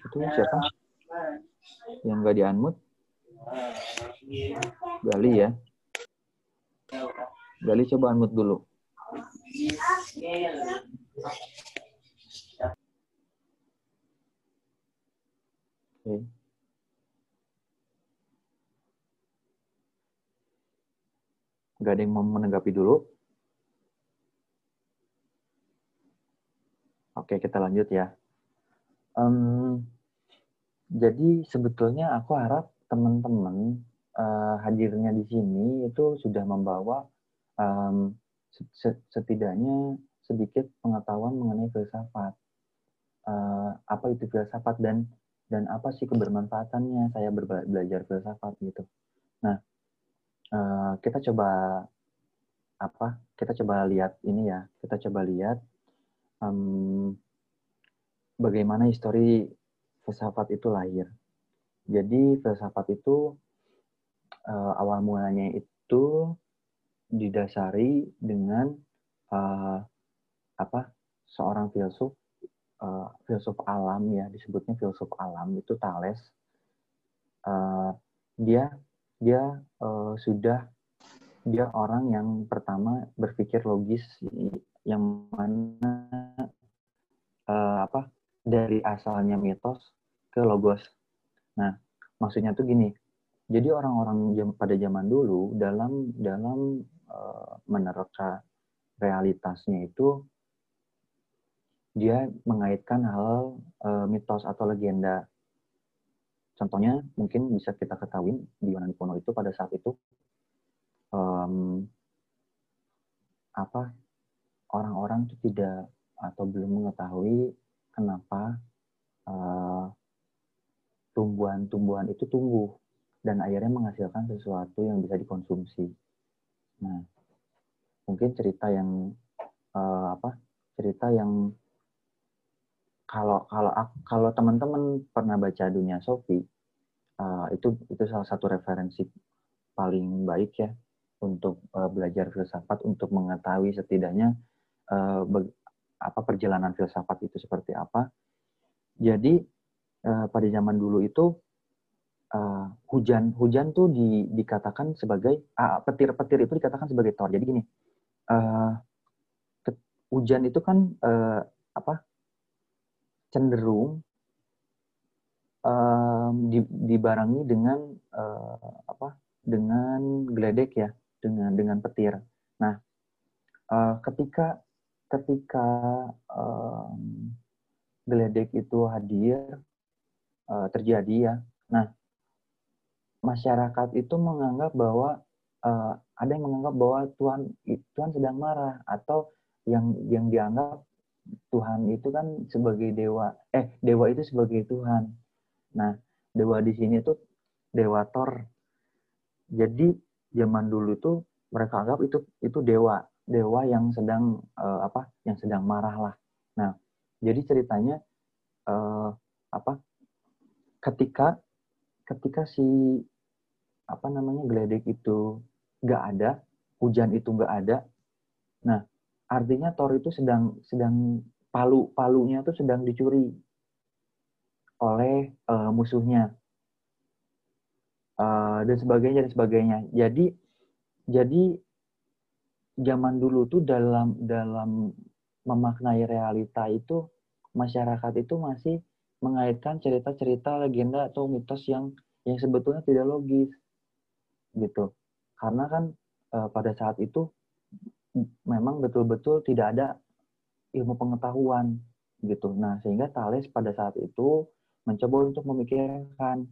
itu siapa? Yang nggak di unmute? Gali ya. Gali coba unmute dulu. Oke. Nggak ada yang mau menanggapi dulu? Oke, kita lanjut ya. Em, jadi sebetulnya aku harap teman-teman eh, hadirnya di sini itu sudah membawa se- setidaknya sedikit pengetahuan mengenai filsafat. Eh, apa itu filsafat dan dan apa sih kebermanfaatannya saya belajar filsafat gitu. Nah, eh, kita coba apa? Kita coba lihat ini ya. Kita coba lihat em, bagaimana histori filsafat itu lahir. Jadi filsafat itu eh, awal mulanya itu didasari dengan eh, apa? Seorang filsuf eh, filsuf alam ya disebutnya filsuf alam itu Thales. Eh, dia dia eh, sudah dia orang yang pertama berpikir logis yang mana eh, apa dari asalnya mitos ke logos. Nah, maksudnya tuh gini. Jadi orang-orang pada zaman dulu dalam dalam eh, menerka realitasnya itu dia mengaitkan hal eh, mitos atau legenda. Contohnya mungkin bisa kita ketahui di Yunani kuno itu pada saat itu em, apa orang-orang itu tidak atau belum mengetahui kenapa eh, tumbuhan-tumbuhan itu tumbuh dan akhirnya menghasilkan sesuatu yang bisa dikonsumsi. Nah, mungkin cerita yang eh, apa? Cerita yang kalau kalau kalau teman-teman pernah baca Dunia Sofi, eh, itu itu salah satu referensi paling baik ya untuk eh, belajar filsafat untuk mengetahui setidaknya bag- apa perjalanan filsafat itu seperti apa. Jadi eh, pada zaman dulu itu eh, hujan hujan tuh di, dikatakan sebagai petir-petir itu dikatakan sebagai tor. Jadi gini, ke- hujan itu kan eh, apa cenderung di- dibarengi dengan eh, apa dengan geledek ya dengan dengan petir. Nah, eh, ketika ketika em, geledek itu hadir eh, terjadi ya. Nah, masyarakat itu menganggap bahwa eh, ada yang menganggap bahwa Tuhan Tuhan sedang marah atau yang yang dianggap Tuhan itu kan sebagai dewa eh dewa itu sebagai Tuhan. Nah, dewa di sini tuh dewa Thor. Jadi zaman dulu tuh mereka anggap itu itu dewa, dewa yang sedang eh, apa? Yang sedang marah lah. Nah, jadi ceritanya eh, apa? Ketika ketika si apa namanya geledek itu nggak ada, hujan itu nggak ada. Nah, artinya Thor itu sedang sedang palu palunya tuh sedang dicuri oleh eh, musuhnya Eh, dan sebagainya dan sebagainya. Jadi jadi zaman dulu tuh dalam dalam memaknai realita itu masyarakat itu masih mengaitkan cerita-cerita legenda atau mitos yang yang sebetulnya tidak logis gitu. Karena kan eh, pada saat itu memang betul-betul tidak ada ilmu pengetahuan gitu. Nah, sehingga Thales pada saat itu mencoba untuk memikirkan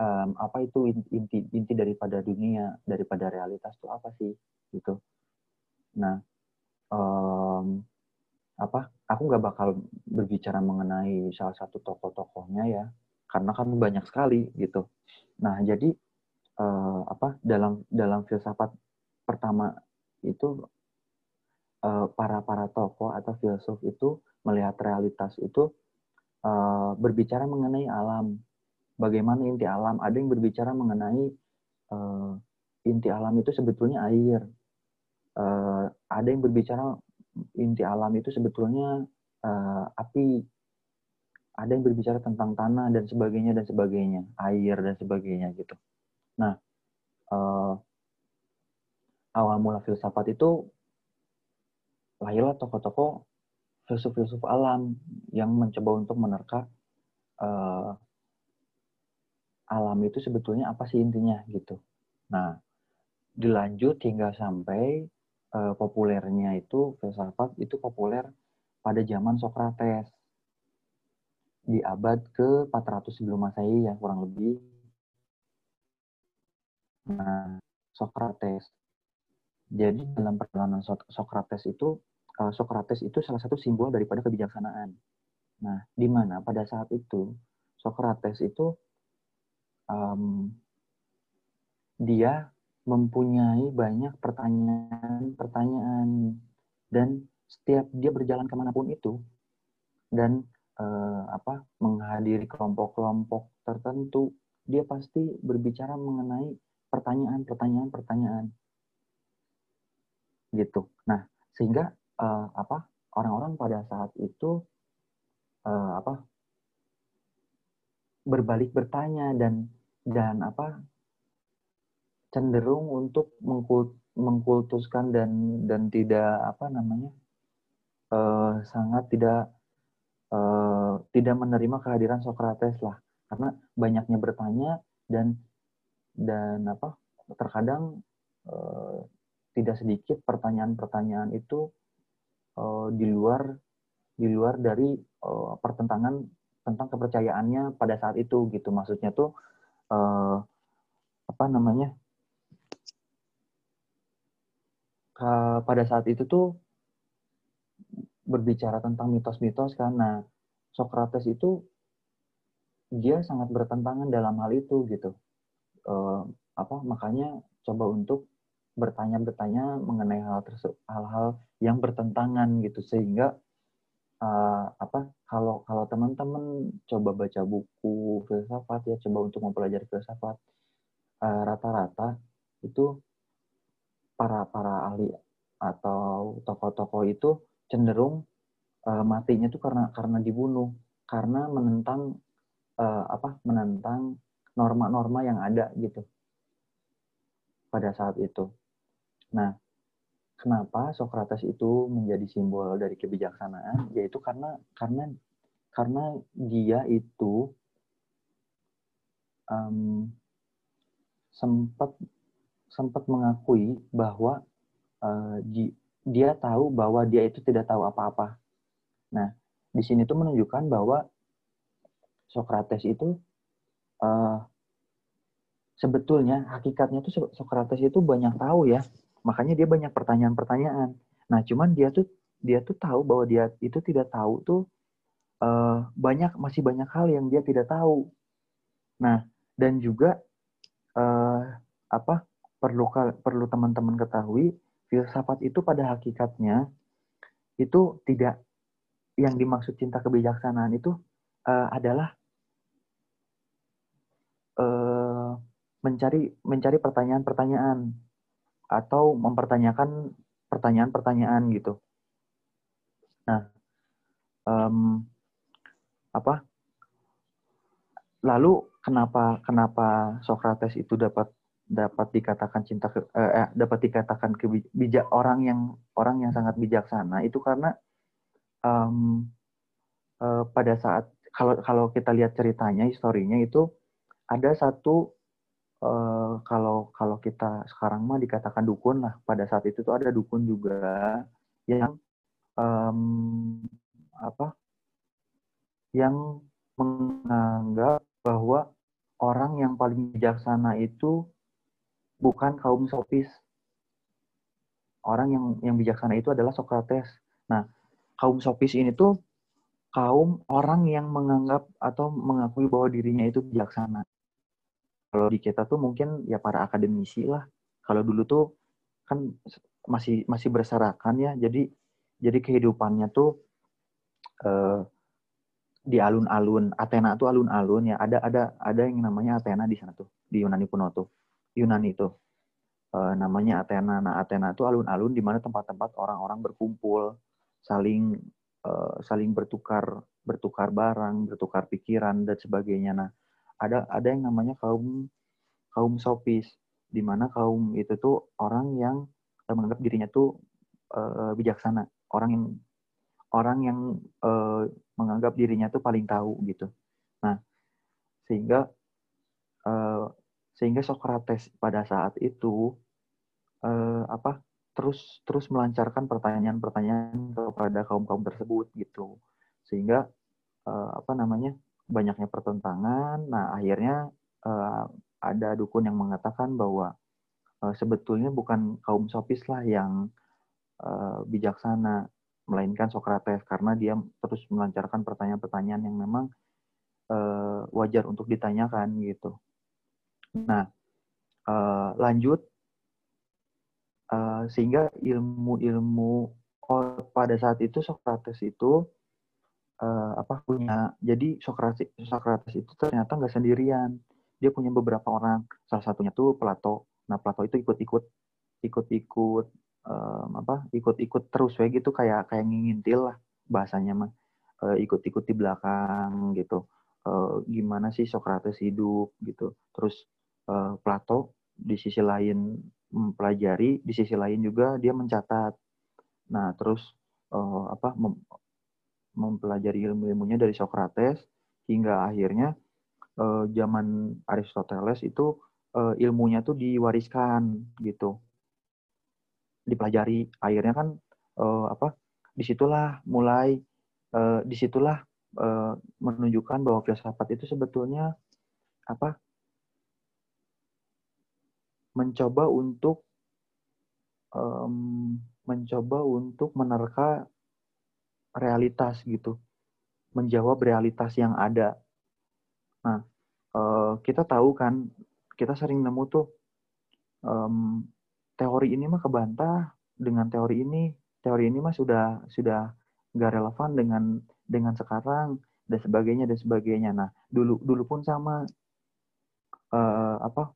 em, apa itu in- inti inti daripada dunia, daripada realitas itu apa sih gitu. Nah, em, apa aku nggak bakal berbicara mengenai salah satu tokoh-tokohnya ya karena kan banyak sekali gitu. Nah jadi uh, apa dalam dalam filsafat pertama itu uh, para para tokoh atau filsuf itu melihat realitas itu uh, berbicara mengenai alam. Bagaimana inti alam? Ada yang berbicara mengenai uh, inti alam itu sebetulnya air uh, ada yang berbicara inti alam itu sebetulnya uh, api. Ada yang berbicara tentang tanah dan sebagainya dan sebagainya air dan sebagainya gitu. Nah uh, awal mula filsafat itu lahirlah tokoh-tokoh filsuf-filsuf alam yang mencoba untuk menerka uh, alam itu sebetulnya apa sih intinya gitu. Nah dilanjut hingga sampai uh, populernya itu filsafat itu populer pada zaman Socrates di abad ke-400 sebelum Masehi ya kurang lebih. Nah, Socrates. Jadi dalam perjalanan Socrates itu uh, Socrates itu salah satu simbol daripada kebijaksanaan. Nah, di mana pada saat itu Socrates itu um, dia mempunyai banyak pertanyaan-pertanyaan. Dan setiap dia berjalan ke mana pun itu dan eh, apa menghadiri kelompok-kelompok tertentu dia pasti berbicara mengenai pertanyaan-pertanyaan pertanyaan gitu. Nah sehingga eh, apa orang-orang pada saat itu eh, apa berbalik bertanya dan dan apa cenderung untuk mengkult, mengkultuskan dan dan tidak apa namanya uh, sangat tidak uh, tidak menerima kehadiran Socrates lah. Karena banyaknya bertanya dan dan apa terkadang uh, tidak sedikit pertanyaan-pertanyaan itu uh, di luar di luar dari uh, pertentangan tentang kepercayaannya pada saat itu gitu. Maksudnya tuh uh, apa namanya pada saat itu tuh berbicara tentang mitos-mitos karena Socrates itu dia sangat bertentangan dalam hal itu gitu. Uh, apa makanya coba untuk bertanya-bertanya mengenai hal hal-hal yang bertentangan gitu. Sehingga uh, apa kalau kalau teman-teman coba baca buku filsafat ya coba untuk mempelajari filsafat rata-rata uh, itu para para ahli atau tokoh-tokoh itu cenderung uh, matinya itu karena karena dibunuh karena menentang uh, apa menentang norma-norma yang ada gitu pada saat itu. Nah, kenapa Socrates itu menjadi simbol dari kebijaksanaan? Yaitu karena karena karena dia itu um, sempat sempat mengakui bahwa uh, di, dia tahu bahwa dia itu tidak tahu apa-apa. Nah, di sini tuh menunjukkan bahwa Socrates itu uh, sebetulnya hakikatnya tuh Socrates itu banyak tahu ya. Makanya dia banyak pertanyaan-pertanyaan. Nah, cuman dia tuh dia tuh tahu bahwa dia itu tidak tahu tuh uh, banyak masih banyak hal yang dia tidak tahu. Nah, dan juga uh, apa perlu perlu teman-teman ketahui filsafat itu pada hakikatnya itu tidak yang dimaksud cinta kebijaksanaan itu uh, adalah uh, mencari mencari pertanyaan-pertanyaan atau mempertanyakan pertanyaan-pertanyaan gitu. Nah, um, apa? Lalu kenapa kenapa Socrates itu dapat dapat dikatakan cinta eh, eh, dapat dikatakan kebijak orang yang orang yang sangat bijaksana itu karena um, uh, pada saat kalau kalau kita lihat ceritanya historinya itu ada satu uh, kalau kalau kita sekarang mah dikatakan dukun lah. Pada saat itu tuh ada dukun juga yang um, apa yang menganggap bahwa orang yang paling bijaksana itu bukan kaum sofis. Orang yang yang bijaksana itu adalah Socrates. Nah, kaum sofis ini tuh kaum orang yang menganggap atau mengakui bahwa dirinya itu bijaksana. Kalau di kita tuh mungkin ya para akademisi lah. Kalau dulu tuh kan masih masih berserakan ya. Jadi jadi kehidupannya tuh eh, di alun-alun. Athena tuh alun-alun ya. Ada ada ada yang namanya Athena di sana tuh di Yunani kuno tuh. Yunani tuh Eh, namanya Athena. Nah Athena itu alun-alun di mana tempat-tempat orang-orang berkumpul, saling eh, saling bertukar bertukar barang, bertukar pikiran dan sebagainya. Nah ada ada yang namanya kaum kaum sofis di mana kaum itu tuh orang yang menganggap dirinya tuh eh, bijaksana orang yang orang yang eh, menganggap dirinya tuh paling tahu gitu nah sehingga eh, sehingga Socrates pada saat itu eh, apa terus terus melancarkan pertanyaan-pertanyaan kepada kaum kaum tersebut gitu. Sehingga eh, apa namanya banyaknya pertentangan. Nah akhirnya eh, ada dukun yang mengatakan bahwa eh, sebetulnya bukan kaum sofis lah yang eh, bijaksana melainkan Socrates. Karena dia terus melancarkan pertanyaan-pertanyaan yang memang eh, wajar untuk ditanyakan gitu nah eh, lanjut Uh, sehingga ilmu-ilmu pada saat itu Socrates itu uh, apa punya jadi Socrates Socrates itu ternyata nggak sendirian. Dia punya beberapa orang salah satunya tuh Plato. Nah Plato itu ikut-ikut ikut-ikut um, apa ikut-ikut terus ya gitu kayak kayak ngintil lah bahasanya mah. Uh, ikut-ikut di belakang gitu. Uh, gimana sih Socrates hidup gitu. Terus uh, Plato di sisi lain mempelajari, di sisi lain juga dia mencatat. Nah, terus uh, apa mem mempelajari ilmu-ilmunya dari Socrates hingga akhirnya uh, zaman Aristoteles itu uh, ilmunya tuh diwariskan gitu. Dipelajari. Akhirnya kan uh, apa? Di situlah mulai uh, di situlah uh, menunjukkan bahwa filsafat itu sebetulnya apa? Mencoba untuk um, mencoba untuk menerka realitas gitu, menjawab realitas yang ada. Nah, uh, kita tahu kan, kita sering nemu tuh um, teori ini mah kebantah dengan teori ini, teori ini mah sudah sudah nggak relevan dengan dengan sekarang dan sebagainya dan sebagainya. Nah, dulu dulu pun sama uh, apa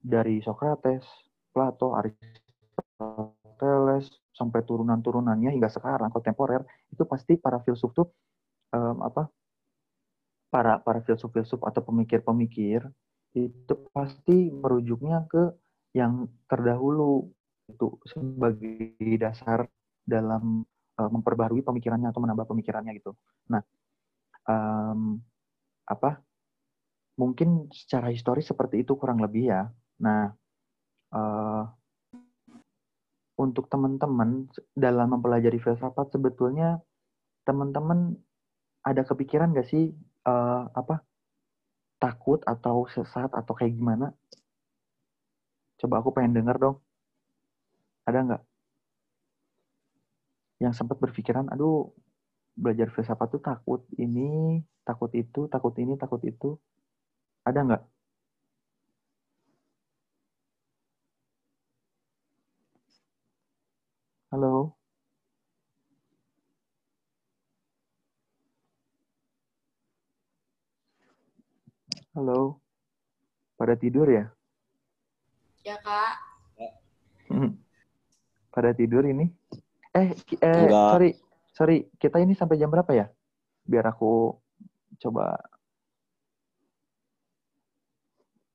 dari Socrates, Plato, Aristoteles sampai turunan-turunannya hingga sekarang kontemporer itu pasti para filsuf tuh um, apa para para filsuf-filsuf atau pemikir-pemikir itu pasti merujuknya ke yang terdahulu itu sebagai dasar dalam uh, memperbarui pemikirannya atau menambah pemikirannya gitu. Nah, um, apa mungkin secara historis seperti itu kurang lebih ya. Nah, uh, untuk teman-teman dalam mempelajari filsafat sebetulnya teman-teman ada kepikiran gak sih uh, apa takut atau sesat atau kayak gimana? Coba aku pengen denger dong. Ada nggak? Yang sempat berpikiran, aduh belajar filsafat tuh takut ini, takut itu, takut ini, takut itu. Ada nggak? Halo. Halo. Pada tidur ya? Ya, Kak. Pada tidur ini? Eh, eh Enggak. sorry. Sorry, kita ini sampai jam berapa ya? Biar aku coba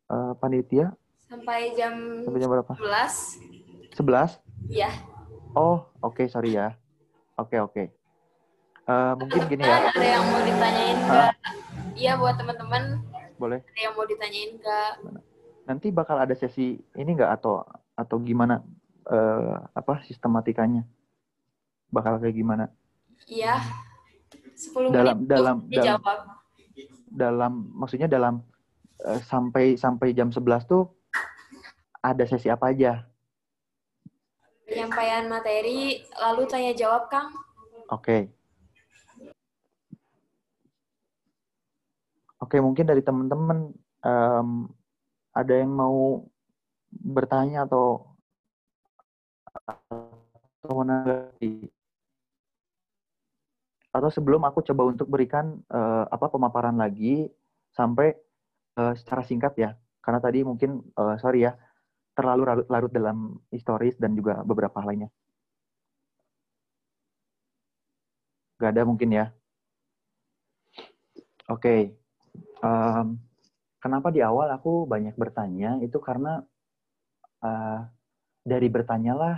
eh, panitia Sampai jam sampai jam berapa? 11. 11? Ya. Oh, oke, sorry ya. Oke, oke. Eh, mungkin gini ya. Ada yang mau ditanyain Hah? Iya buat teman-teman Boleh. ada yang mau ditanyain ke Nanti bakal ada sesi ini nggak atau atau gimana eh, apa sistematikanya? Bakal kayak gimana? Iya. 10 Dalam- menit dalam- untuk dijawab. Dalam maksudnya dalam eh, sampai sampai jam 11 tuh ada sesi apa aja? penyampaian materi, lalu tanya jawab, Kang. Oke. Okay. Oke, okay, mungkin dari teman-teman um, ada yang mau bertanya atau atau menanggapi. Atau sebelum aku coba untuk berikan uh, apa pemaparan lagi sampai uh, secara singkat ya, karena tadi mungkin uh, sorry ya terlalu larut, dalam historis dan juga beberapa hal lainnya. Gak ada mungkin ya. Oke Em, kenapa di awal aku banyak bertanya? Itu karena eh, dari bertanyalah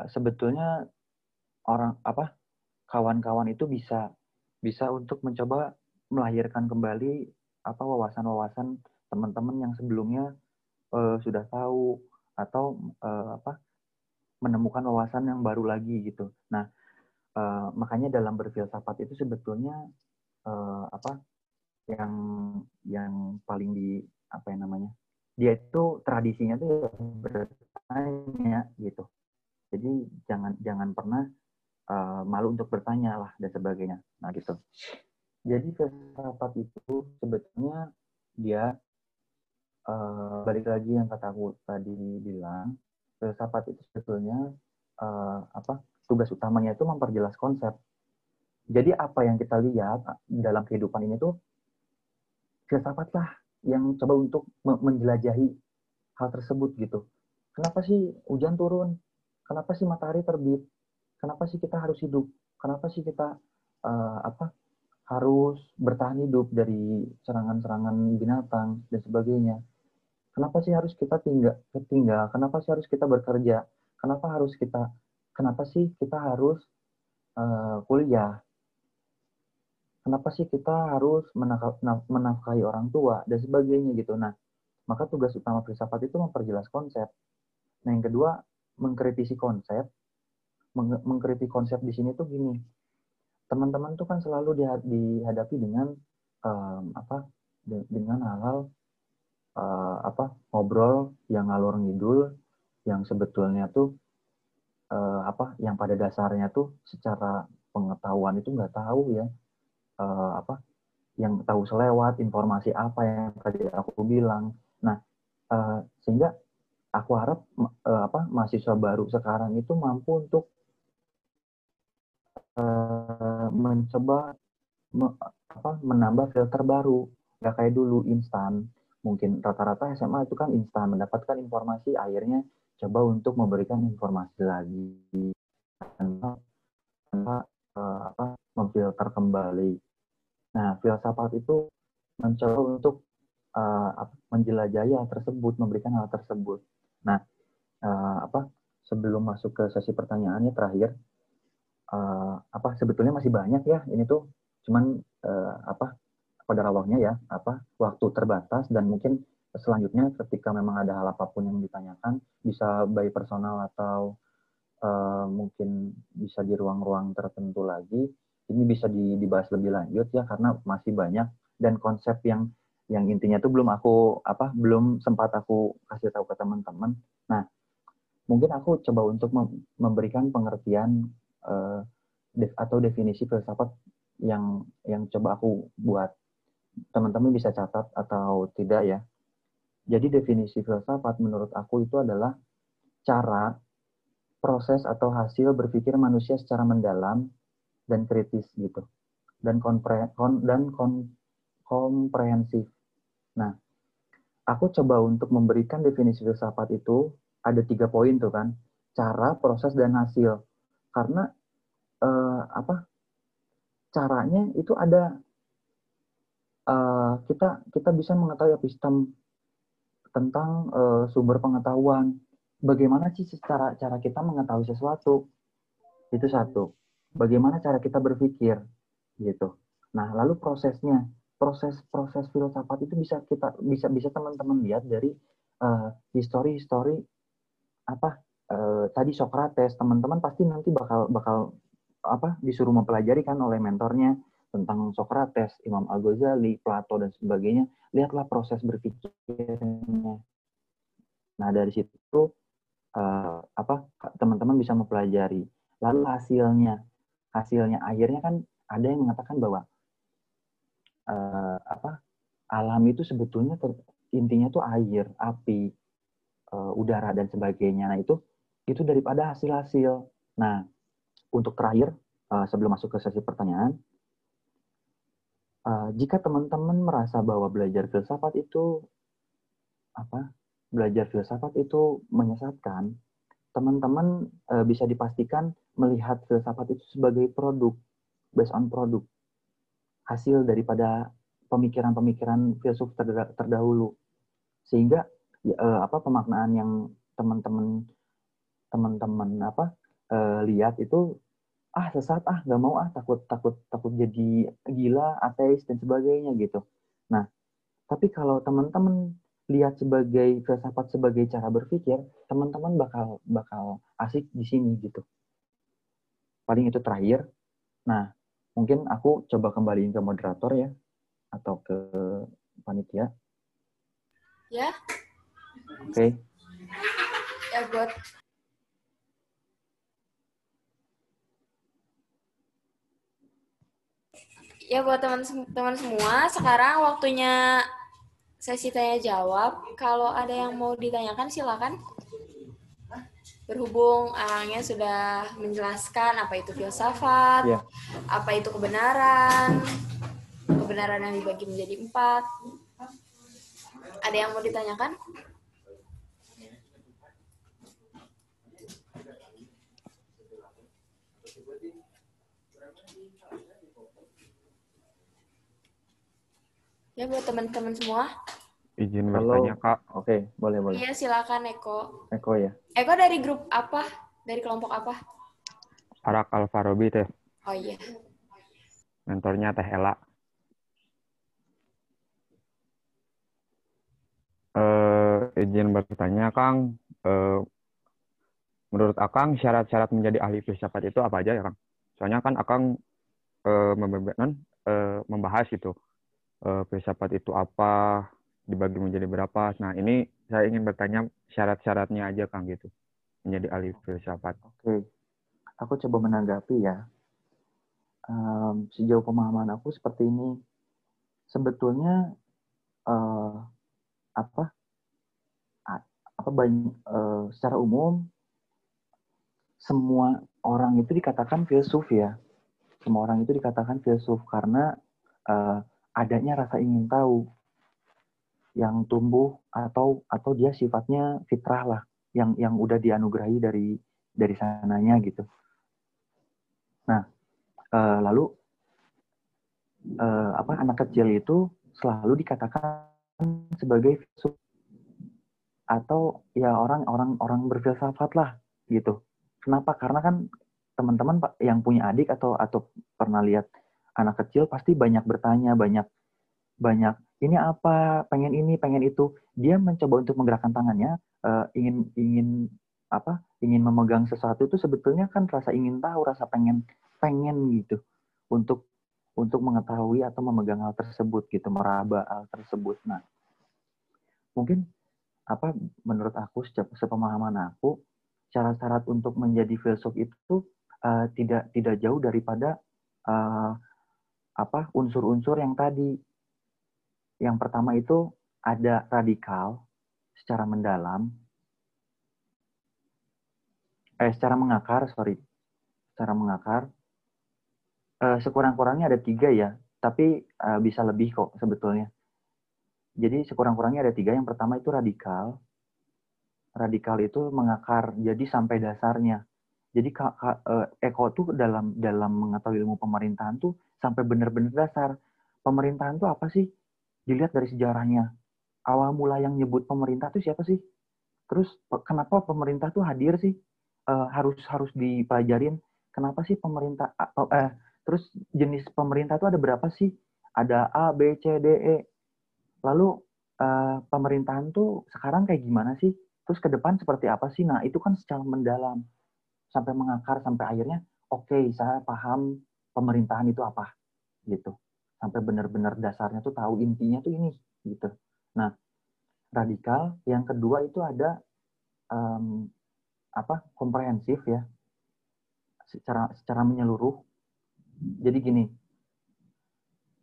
eh, sebetulnya orang apa kawan-kawan itu bisa bisa untuk mencoba melahirkan kembali apa wawasan-wawasan teman-teman yang sebelumnya eh, sudah tahu atau eh, apa menemukan wawasan yang baru lagi gitu. Nah, eh, makanya dalam berfilsafat itu sebetulnya eh, apa yang yang paling di apa yang namanya dia itu tradisinya tuh ya bertanya gitu. Jadi jangan jangan pernah uh, malu untuk bertanya lah dan sebagainya. Nah gitu. Jadi filsafat itu sebetulnya dia uh, balik lagi yang kata aku tadi bilang filsafat itu sebetulnya uh, apa tugas utamanya itu memperjelas konsep. Jadi apa yang kita lihat dalam kehidupan ini tuh filsafatlah yang coba untuk menjelajahi hal tersebut gitu. Kenapa sih hujan turun? Kenapa sih matahari terbit? Kenapa sih kita harus hidup? Kenapa sih kita uh, apa harus bertahan hidup dari serangan-serangan binatang dan sebagainya? Kenapa sih harus kita tinggal tinggal? Kenapa sih harus kita bekerja? Kenapa harus kita kenapa sih kita harus uh, kuliah? kenapa sih kita harus menafkahi orang tua dan sebagainya gitu. Nah, maka tugas utama filsafat itu memperjelas konsep. Nah, yang kedua, mengkritisi konsep. Meng mengkritik konsep di sini tuh gini. Teman-teman tuh kan selalu dihadapi dengan um, apa? dengan hal-hal uh, apa? ngobrol yang ngalor ngidul yang sebetulnya tuh uh, apa? yang pada dasarnya tuh secara pengetahuan itu nggak tahu ya uh, apa yang tahu selewat informasi apa yang tadi aku bilang. Nah, uh, sehingga aku harap uh, apa mahasiswa baru sekarang itu mampu untuk uh, mencoba me, apa menambah filter baru. Gak kayak dulu instan. Mungkin rata-rata SMA itu kan instan mendapatkan informasi akhirnya coba untuk memberikan informasi lagi. Tanpa, uh, apa memfilter kembali. Nah, filsafat itu mencoba untuk uh, menjelajahi hal tersebut, memberikan hal tersebut. Nah, uh, apa sebelum masuk ke sesi pertanyaannya terakhir, uh, apa sebetulnya masih banyak ya ini tuh, cuman uh, apa pada Allahnya ya, apa waktu terbatas dan mungkin selanjutnya ketika memang ada hal apa pun yang ditanyakan bisa by personal atau uh, mungkin bisa di ruang-ruang tertentu lagi ini bisa dibahas lebih lanjut ya karena masih banyak dan konsep yang yang intinya tuh belum aku apa belum sempat aku kasih tahu ke teman-teman. Nah, mungkin aku coba untuk memberikan pengertian uh, atau definisi filsafat yang yang coba aku buat. Teman-teman bisa catat atau tidak ya. Jadi definisi filsafat menurut aku itu adalah cara proses atau hasil berpikir manusia secara mendalam dan kritis gitu dan kompre, kon, dan kon, komprehensif. Nah, aku coba untuk memberikan definisi filsafat itu ada tiga poin tuh kan, cara, proses, dan hasil. Karena eh, apa? Caranya itu ada eh, kita kita bisa mengetahui epistem tentang eh, sumber pengetahuan. Bagaimana sih cara cara kita mengetahui sesuatu? Itu satu bagaimana cara kita berpikir gitu. Nah, lalu prosesnya, proses-proses filsafat itu bisa kita bisa bisa teman-teman lihat dari uh, history-history apa uh, tadi Socrates, teman-teman pasti nanti bakal bakal apa disuruh mempelajari kan oleh mentornya tentang Socrates, Imam Al-Ghazali, Plato dan sebagainya. Lihatlah proses berpikirnya. Nah, dari situ uh, apa teman-teman bisa mempelajari. Lalu hasilnya hasilnya akhirnya kan ada yang mengatakan bahwa eh, apa alam itu sebetulnya ter- intinya tuh air, api, eh, udara dan sebagainya. Nah itu itu daripada hasil-hasil. Nah untuk terakhir eh, sebelum masuk ke sesi pertanyaan, eh, jika teman-teman merasa bahwa belajar filsafat itu apa belajar filsafat itu menyesatkan, teman-teman eh, bisa dipastikan melihat filsafat itu sebagai produk, based on produk, hasil daripada pemikiran-pemikiran filsuf terda- terdahulu, sehingga ya, eh, apa pemaknaan yang teman-teman teman-teman apa eh, lihat itu ah sesat ah nggak mau ah takut takut takut jadi gila ateis dan sebagainya gitu. Nah tapi kalau teman-teman lihat sebagai filsafat sebagai cara berpikir, teman-teman bakal bakal asik di sini gitu. Paling itu terakhir. Nah, mungkin aku coba kembaliin ke moderator ya atau ke panitia. Ya, Oke. ya buat Ya buat teman-teman semua, sekarang waktunya sesi tanya jawab. Kalau ada yang mau ditanyakan silakan. Berhubung orangnya sudah menjelaskan apa itu filsafat, Iya. apa itu kebenaran, kebenaran yang dibagi menjadi empat. Ada yang mau ditanyakan? Ya buat teman-teman semua. Izin Halo. bertanya, Kak. Oke, boleh boleh. Iya silakan Eko. Eko ya. Eko dari grup apa? Dari kelompok apa? Arak Alfarobi teh, Oh iya. mentornya Teh Ela. Eh, izin bertanya, Kang. Eh, menurut Akang, syarat-syarat menjadi ahli filsafat itu apa aja ya, Kang? Soalnya kan Akang eh, eh, membahas itu. Eh, filsafat itu apa, dibagi menjadi berapa. Nah, ini saya ingin bertanya syarat-syaratnya aja, Kang, gitu. Menjadi ahli filsafat. Oke. Aku coba menanggapi ya. Em, sejauh pemahaman aku seperti ini. Sebetulnya eh, apa apa banyak eh, secara umum semua orang itu dikatakan filsuf ya. Semua orang itu dikatakan filsuf karena eh, adanya rasa ingin tahu yang tumbuh atau atau dia sifatnya fitrah lah yang yang udah dianugerahi dari dari sananya gitu. Nah, eh, lalu eh, apa anak kecil itu selalu dikatakan sebagai filsuf atau ya orang-orang orang berfilsafat lah gitu. Kenapa? Karena kan teman-teman yang punya adik atau atau pernah lihat anak kecil pasti banyak bertanya, banyak banyak ini apa, pengen ini, pengen itu. Dia mencoba untuk menggerakkan tangannya, eh, ingin ingin apa? Ingin memegang sesuatu itu sebetulnya kan rasa ingin tahu, rasa pengen pengen gitu untuk untuk mengetahui atau memegang hal tersebut gitu, meraba hal tersebut. Nah, mungkin apa menurut aku sepemahaman aku syarat-syarat untuk menjadi filsuf itu eh, tidak tidak jauh daripada eh, apa unsur-unsur yang tadi. Yang pertama itu ada radikal secara mendalam. Eh secara mengakar sorry. Secara mengakar. Eh, sekurang-kurangnya ada tiga ya tapi eh, bisa lebih kok sebetulnya. Jadi sekurang-kurangnya ada tiga. Yang pertama itu radikal. Radikal itu mengakar. Jadi sampai dasarnya jadi Kak, eh, Eko tuh dalam dalam mengetahui ilmu pemerintahan tuh sampai benar-benar dasar. Pemerintahan tuh apa sih? Dilihat dari sejarahnya. Awal mula yang nyebut pemerintah tuh siapa sih? Terus kenapa pemerintah tuh hadir sih? Eh, harus harus dipelajarin kenapa sih pemerintah apa- eh terus jenis pemerintah tuh ada berapa sih? Ada A B C D E. Lalu eh, pemerintahan tuh sekarang kayak gimana sih? Terus ke depan seperti apa sih? Nah itu kan secara mendalam sampai mengakar sampai akhirnya oke saya paham pemerintahan itu apa gitu. Sampai benar-benar dasarnya tuh tahu intinya tuh ini gitu. Nah radikal yang kedua itu ada em, apa komprehensif ya. Secara secara menyeluruh. Jadi gini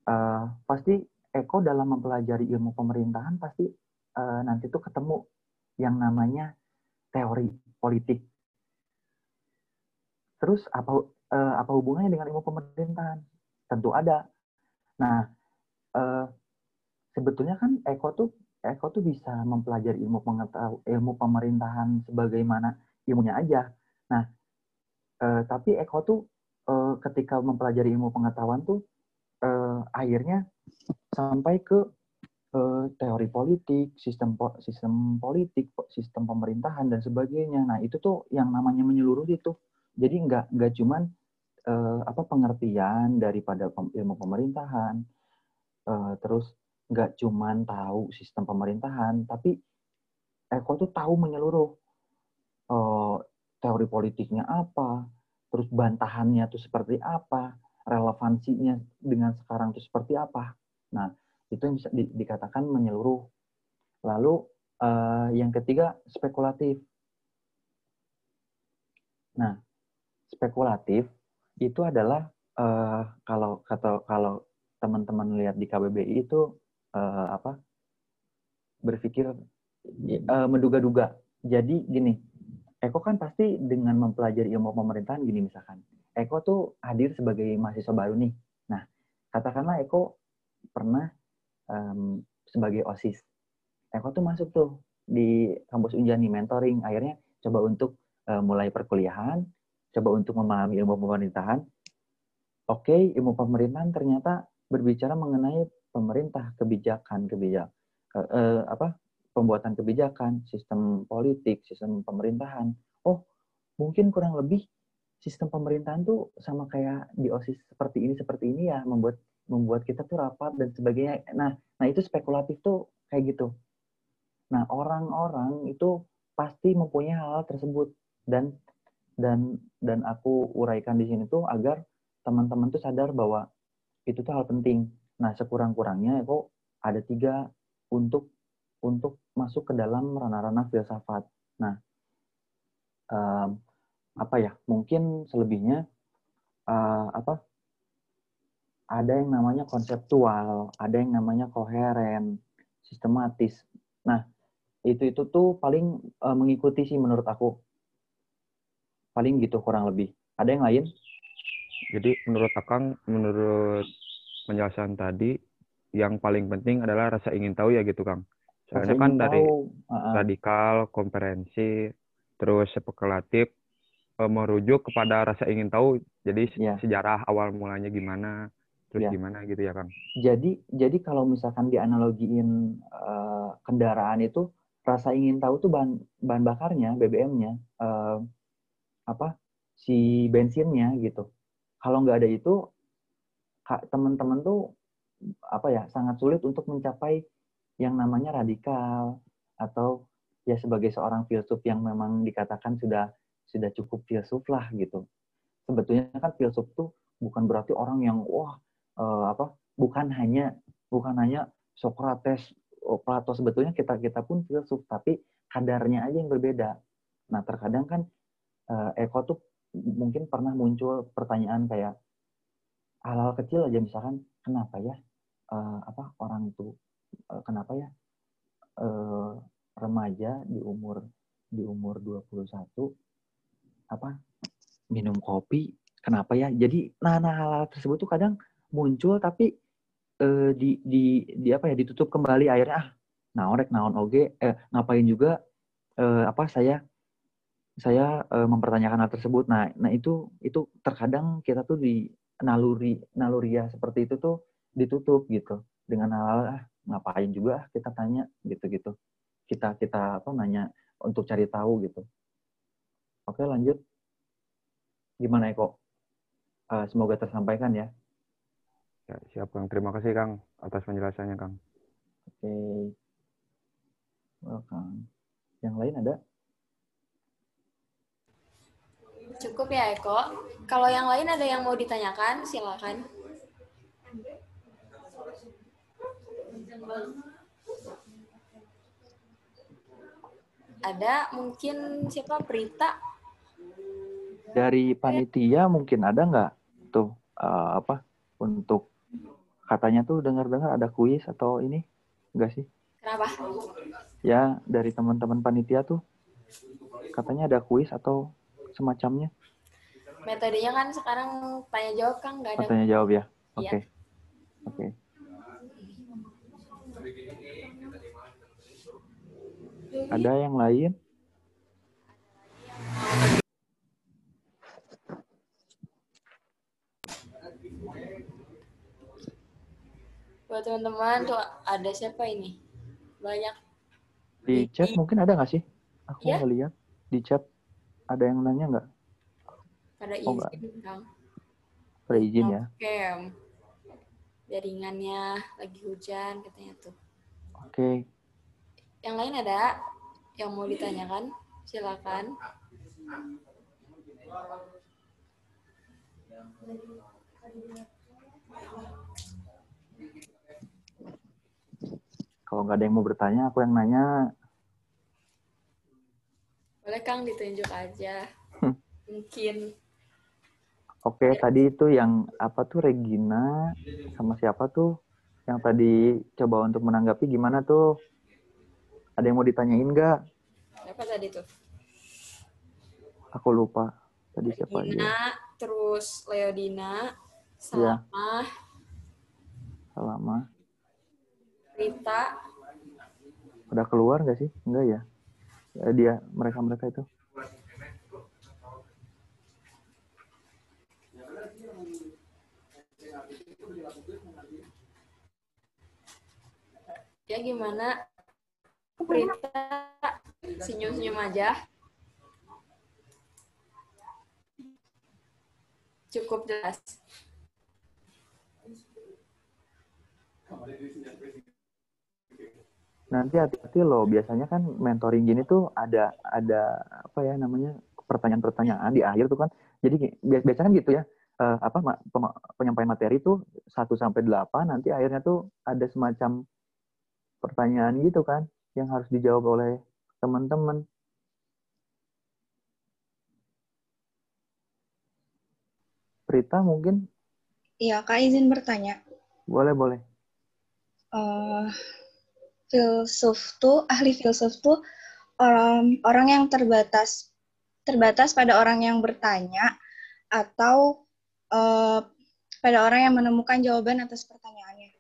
eh, pasti Eko dalam mempelajari ilmu pemerintahan pasti eh, nanti tuh ketemu yang namanya teori politik. Terus apa eh, apa hubungannya dengan ilmu pemerintahan? Tentu ada. Nah, eh, sebetulnya kan Eko tuh Eko tuh bisa mempelajari ilmu pengetahu, ilmu pemerintahan sebagaimana ilmunya aja. Nah, eh, tapi Eko tuh eh, ketika mempelajari ilmu pengetahuan tuh eh, akhirnya sampai ke eh, teori politik, sistem po- sistem politik, po- sistem pemerintahan dan sebagainya. Nah, itu tuh yang namanya menyeluruh itu. Jadi nggak nggak cuman eh, apa pengertian daripada ilmu pemerintahan, eh, terus nggak cuman tahu sistem pemerintahan, tapi Eko tuh tahu menyeluruh eh, teori politiknya apa, terus bantahannya tuh seperti apa, relevansinya dengan sekarang tuh seperti apa. Nah, itu yang bisa di- dikatakan menyeluruh. Lalu eh, yang ketiga spekulatif. Nah, spekulatif itu adalah eh, kalau kata kalau teman-teman lihat di KBBI itu eh, apa berpikir eh, menduga-duga. Jadi gini, Eko kan pasti dengan mempelajari ilmu pemerintahan gini misalkan. Eko tuh hadir sebagai mahasiswa baru nih. Nah, katakanlah Eko pernah em, sebagai OSIS. Eko tuh masuk tuh di kampus Unjani mentoring. Akhirnya coba untuk eh, mulai perkuliahan, coba untuk memahami ilmu pemerintahan. Oke, ilmu pemerintahan ternyata berbicara mengenai pemerintah, kebijakan, kebijakan eh, eh, apa pembuatan kebijakan, sistem politik, sistem pemerintahan. Oh, mungkin kurang lebih sistem pemerintahan tuh sama kayak di OSIS seperti ini seperti ini ya membuat membuat kita tuh rapat dan sebagainya. Nah, nah itu spekulatif tuh kayak gitu. Nah, orang-orang itu pasti mempunyai hal, -hal tersebut dan dan dan aku uraikan di sini tuh agar teman-teman tuh sadar bahwa itu tuh hal penting. Nah, sekurang-kurangnya kok ada tiga untuk untuk masuk ke dalam ranah-ranah filsafat. Nah, um, apa ya? Mungkin selebihnya uh, apa? Ada yang namanya konseptual, ada yang namanya koheren, sistematis. Nah, itu itu tuh paling uh, mengikuti sih menurut aku. Paling gitu kurang lebih. Ada yang lain? Jadi menurut Akang, menurut penjelasan tadi, yang paling penting adalah rasa ingin tahu ya gitu Kang. Soalnya kan dari tahu, radikal, komprehensi, terus spekulatif, eh, merujuk kepada rasa ingin tahu. Jadi Ya. sejarah awal mulanya gimana, terus Ya. gimana gitu ya Kang. jadi jadi kalau misalkan dianalogiin uh, kendaraan itu rasa ingin tahu tuh bahan bahan bakarnya BBM-nya uh, apa si bensinnya gitu. Kalau nggak ada itu teman-teman tuh apa ya sangat sulit untuk mencapai yang namanya radikal atau ya sebagai seorang filsuf yang memang dikatakan sudah sudah cukup filsuf lah gitu. Sebetulnya kan filsuf tuh bukan berarti orang yang wah eh, apa bukan hanya bukan hanya Socrates, oh, Plato sebetulnya kita kita pun filsuf tapi kadarnya aja yang berbeda. Nah terkadang kan eh, Eko tuh mungkin pernah muncul pertanyaan kayak hal-hal kecil aja misalkan kenapa ya eh, apa orang tuh eh, kenapa ya eh, remaja di umur di umur 21 apa minum kopi kenapa ya? Jadi nah, nah hal-hal tersebut tuh kadang muncul tapi eh, di di di apa ya ditutup kembali akhirnya ah naon rek naon oge eh, ngapain juga eh, apa saya saya eh, mempertanyakan hal tersebut. Nah nah itu itu terkadang kita tuh di naluri naluriah seperti itu tuh ditutup gitu. Dengan hal-hal ah ngapain juga ah, kita tanya gitu-gitu. Kita kita apa nanya untuk cari tahu gitu. Oke lanjut. Gimana Eko Eh, semoga tersampaikan ya. Ya, siap Kang. Terima kasih Kang atas penjelasannya Kang. oke. Welcome. Yang lain ada Cukup ya Eko. Kalau yang lain ada yang mau ditanyakan, silakan. Ada mungkin siapa Prita? dari panitia mungkin ada nggak tuh eh, apa untuk katanya tuh dengar-dengar ada kuis atau ini enggak sih? Kenapa? Ya dari teman-teman panitia tuh katanya ada kuis atau semacamnya. Metodenya kan sekarang tanya jawab kan nggak ada. Katanya jawab ya. Oke. Iya. Oke. Ada yang lain? Buat teman-teman tuh ada siapa ini? Banyak. Di chat mungkin ada nggak sih? Aku Iya. nggak lihat. Di chat ada yang nanya nggak? Pada Oh, izin Kang. Pada izin ya. Oke. Jaringannya lagi hujan katanya tuh. Oke. Yang lain ada yang mau ditanyakan? Silakan. Kalau nggak ada yang mau bertanya, aku yang nanya. Boleh Kang ditunjuk aja. Hmm. Mungkin Oke, tadi itu yang apa tuh Regina sama siapa tuh yang tadi coba untuk menanggapi gimana tuh? Ada yang mau ditanyain nggak? siapa tadi tuh? Aku lupa. Tadi siapa aja? Dina, terus Leodina, Iya. Salma, Lama. Rita, Udah keluar nggak sih? Enggak ya? Eh, dia, mereka-mereka itu. ya gimana? Rita, senyum-senyum aja. Cukup jelas. Nanti hati-hati loh. Biasanya kan mentoring gini tuh ada ada apa ya namanya pertanyaan-pertanyaan di akhir tuh kan. Jadi bi- biasanya kan gitu ya. eh, apa penyampaian materi tuh 1 sampai 8 nanti akhirnya tuh ada semacam pertanyaan gitu kan yang harus dijawab oleh teman-teman. Prita mungkin Iya, Kak izin bertanya. boleh boleh. Eh, filsuf tuh, ahli filsuf tuh orang, orang yang terbatas terbatas pada orang yang bertanya atau eh, pada orang yang menemukan jawaban atas pertanyaannya.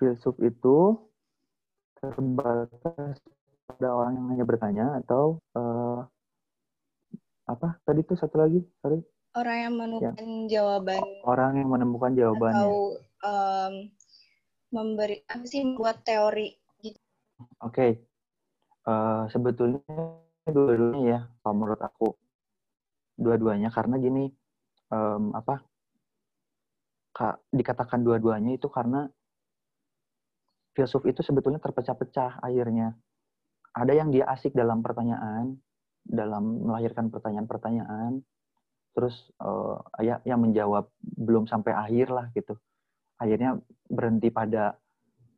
Filsuf itu terbatas pada orang yang hanya bertanya atau eh, apa tadi tuh satu lagi sorry Orang yang menemukan jawaban orang yang menemukan jawabannya. atau em, memberi apa sih membuat teori gitu. Oke, Eh, sebetulnya dua-duanya ya, kalau menurut aku dua-duanya karena gini, em, apa? Kak, dikatakan dua-duanya itu karena filsuf itu sebetulnya terpecah-pecah akhirnya. Ada yang dia asik dalam pertanyaan, dalam melahirkan pertanyaan-pertanyaan, terus eh, ya yang menjawab belum sampai akhir lah gitu. Akhirnya berhenti pada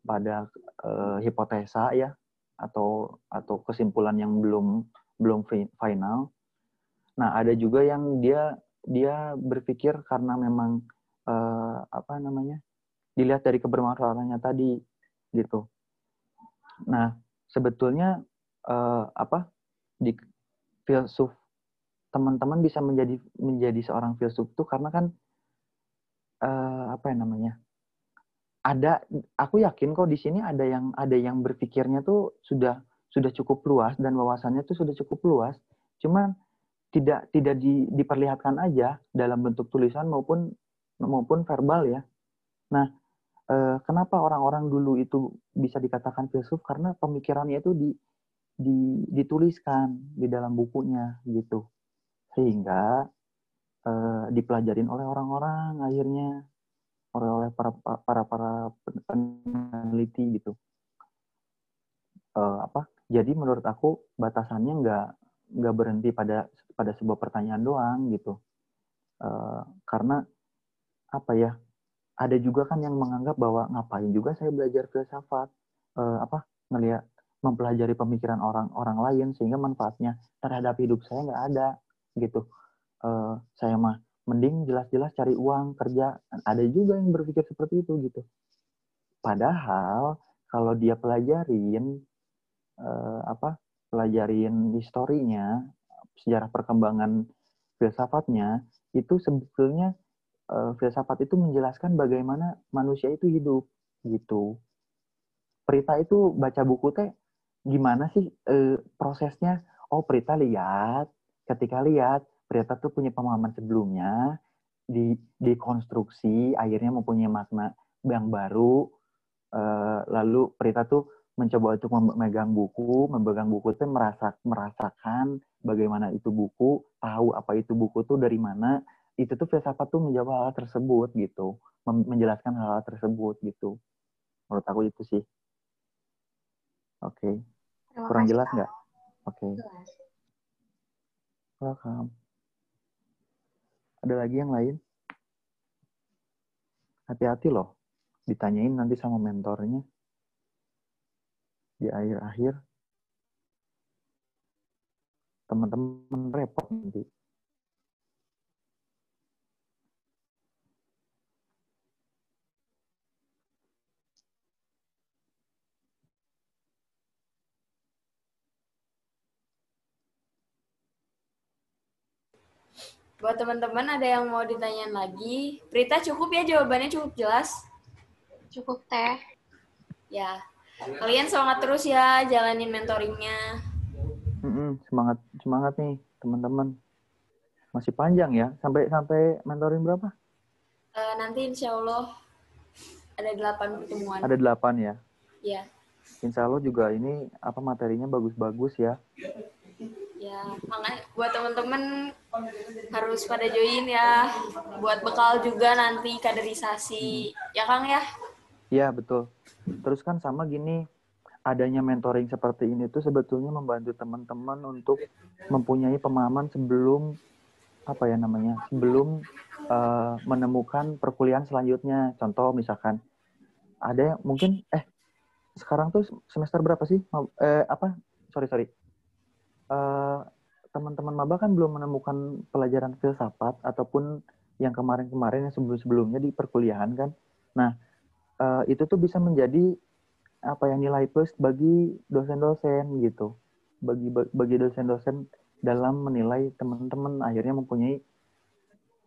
pada eh, hipotesa ya atau atau kesimpulan yang belum belum fi- final. Nah, ada juga yang dia dia berpikir karena memang eh, apa namanya? dilihat dari kebermanfaatannya tadi gitu. Nah, sebetulnya eh, apa di filsuf teman-teman bisa menjadi menjadi seorang filsuf tuh karena kan eh, apa ya namanya? Ada aku yakin kok di sini ada yang ada yang berpikirnya tuh sudah sudah cukup luas dan wawasannya tuh sudah cukup luas. Cuman tidak tidak di, diperlihatkan aja dalam bentuk tulisan maupun maupun verbal ya. Nah eh, kenapa orang-orang dulu itu bisa dikatakan filsuf? Karena pemikirannya itu di, di dituliskan di dalam bukunya gitu. Sehingga eh, dipelajarin oleh orang-orang akhirnya oleh para para para peneliti gitu. Eh, apa? Jadi menurut aku batasannya nggak nggak berhenti pada pada sebuah pertanyaan doang gitu. Eh, karena apa ya? Ada juga kan yang menganggap bahwa ngapain juga saya belajar filsafat Eh, apa? Ngelihat mempelajari pemikiran orang orang lain sehingga manfaatnya terhadap hidup saya nggak ada gitu. Eh, saya mah mending jelas-jelas cari uang kerja. Ada juga yang berpikir seperti itu gitu. Padahal kalau dia pelajarin eh, apa pelajarin historinya sejarah perkembangan filsafatnya itu sebetulnya eh, filsafat itu menjelaskan bagaimana manusia itu hidup gitu. Prita itu baca buku teh gimana sih eh, prosesnya? Oh Prita lihat. Ketika lihat Prita tuh punya pemahaman sebelumnya di dikonstruksi akhirnya mempunyai makna yang baru eh, lalu Prita tuh mencoba untuk memegang buku memegang buku itu merasa merasakan bagaimana itu buku tahu apa itu buku tuh dari mana itu tuh filsafat tuh menjawab hal, -hal tersebut gitu menjelaskan hal, hal tersebut gitu. Menurut aku itu sih. Oke. Okay. kurang jelas nggak? Oke. Okay. welcome ada lagi yang lain? Hati-hati loh ditanyain nanti sama mentornya. Di akhir-akhir teman-teman repot nanti Buat teman-teman ada yang mau ditanyain lagi? Prita cukup ya jawabannya cukup jelas? Cukup teh. Ya, kalian semangat terus ya jalanin mentoringnya. Mm-mm, semangat semangat nih teman-teman. Masih panjang ya sampai sampai mentoring berapa? Uh, nanti insya Allah ada delapan pertemuan. Ada delapan ya? Iya. Insya Allah juga ini apa materinya bagus-bagus ya ya makanya buat teman-teman harus pada join ya. Buat bekal juga nanti kaderisasi. Ya Kang ya? Iya betul. Terus kan sama gini adanya mentoring seperti ini tuh sebetulnya membantu teman-teman untuk mempunyai pemahaman sebelum apa ya namanya sebelum uh, menemukan perkuliahan selanjutnya. Contoh misalkan ada yang mungkin eh sekarang tuh semester berapa sih? Eh apa? Sorry sorry eh, teman-teman maba kan belum menemukan pelajaran filsafat ataupun yang kemarin-kemarin yang sebelum-sebelumnya di perkuliahan kan. Nah, uh, itu tuh bisa menjadi apa yang nilai plus bagi dosen-dosen gitu. Bagi bagi dosen-dosen dalam menilai teman-teman akhirnya mempunyai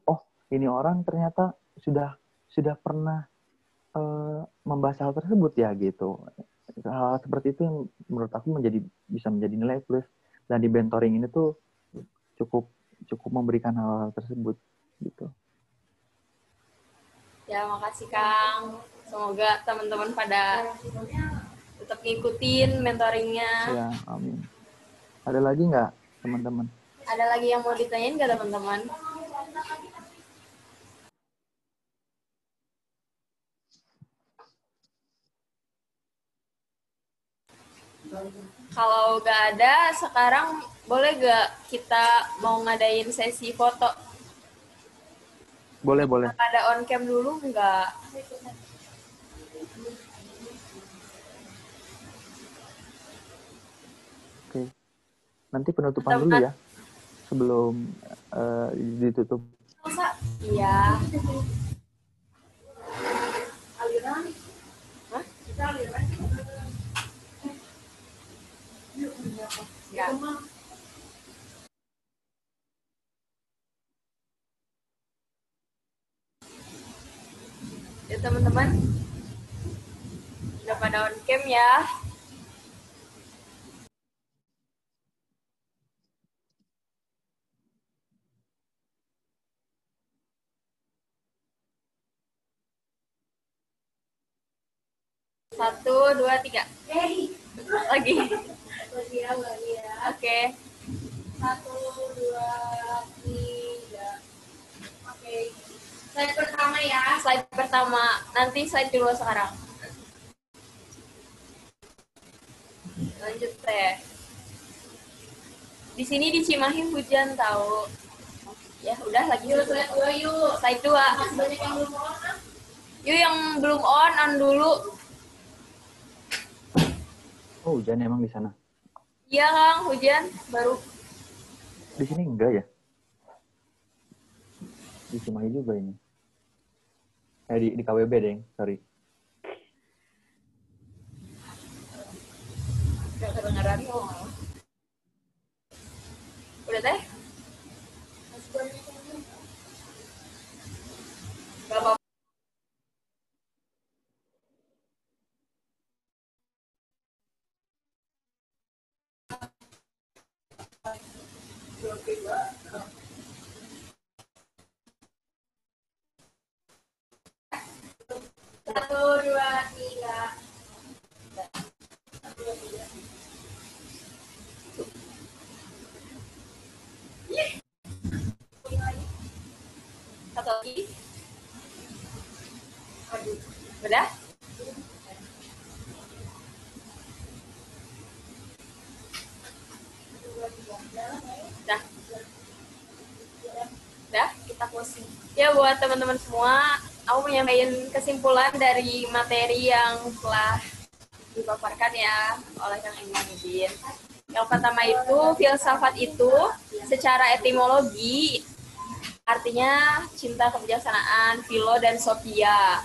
oh, ini orang ternyata sudah sudah pernah uh, membahas hal tersebut ya gitu. Hal seperti itu yang menurut aku menjadi bisa menjadi nilai plus dan di mentoring ini tuh cukup cukup memberikan hal, -hal tersebut gitu. Ya, makasih Kang. Semoga teman-teman pada tetap ngikutin mentoringnya. Ya, amin. Ada lagi nggak teman-teman? Ada lagi yang mau ditanyain nggak teman-teman? Kalau nggak ada, sekarang boleh nggak kita mau ngadain sesi foto? Boleh, boleh. Ada on cam dulu nggak? Oke. Nanti penutupan Teman. dulu ya. Sebelum uh, ditutup. Iya. Aliran? Hah? Kita aliran. Ya. Ya teman-teman, udah pada on cam ya. Satu, dua, tiga. Lagi. Lagi ya. Oke. Satu, dua, tiga. Oke. Slide pertama ya. Slide pertama. Nanti slide dulu sekarang. Lanjut teh. Di sini di Cimahi hujan tahu. Ya udah lagi yuk slide dua yuk. Slide dua. Banyak yang belum on. Ah. Yuk yang belum on on dulu. Oh hujan emang di sana? Iya Kang, hujan baru. Di sini enggak ya? di Cimahi juga ini. Eh di, di KWB deh, sorry. Gak kedengeran kok. Udah? Gak apa Satu, dua, tiga. Satu lagi. Aduh. Udah? Udah. Udah, kita closing. Ya teman-teman semua, aku menyampaikan kesimpulan dari materi yang telah dipaparkan ya oleh Kang Imanuddin. Yang pertama itu filsafat itu secara etimologi artinya cinta kebijaksanaan, filo dan sophia.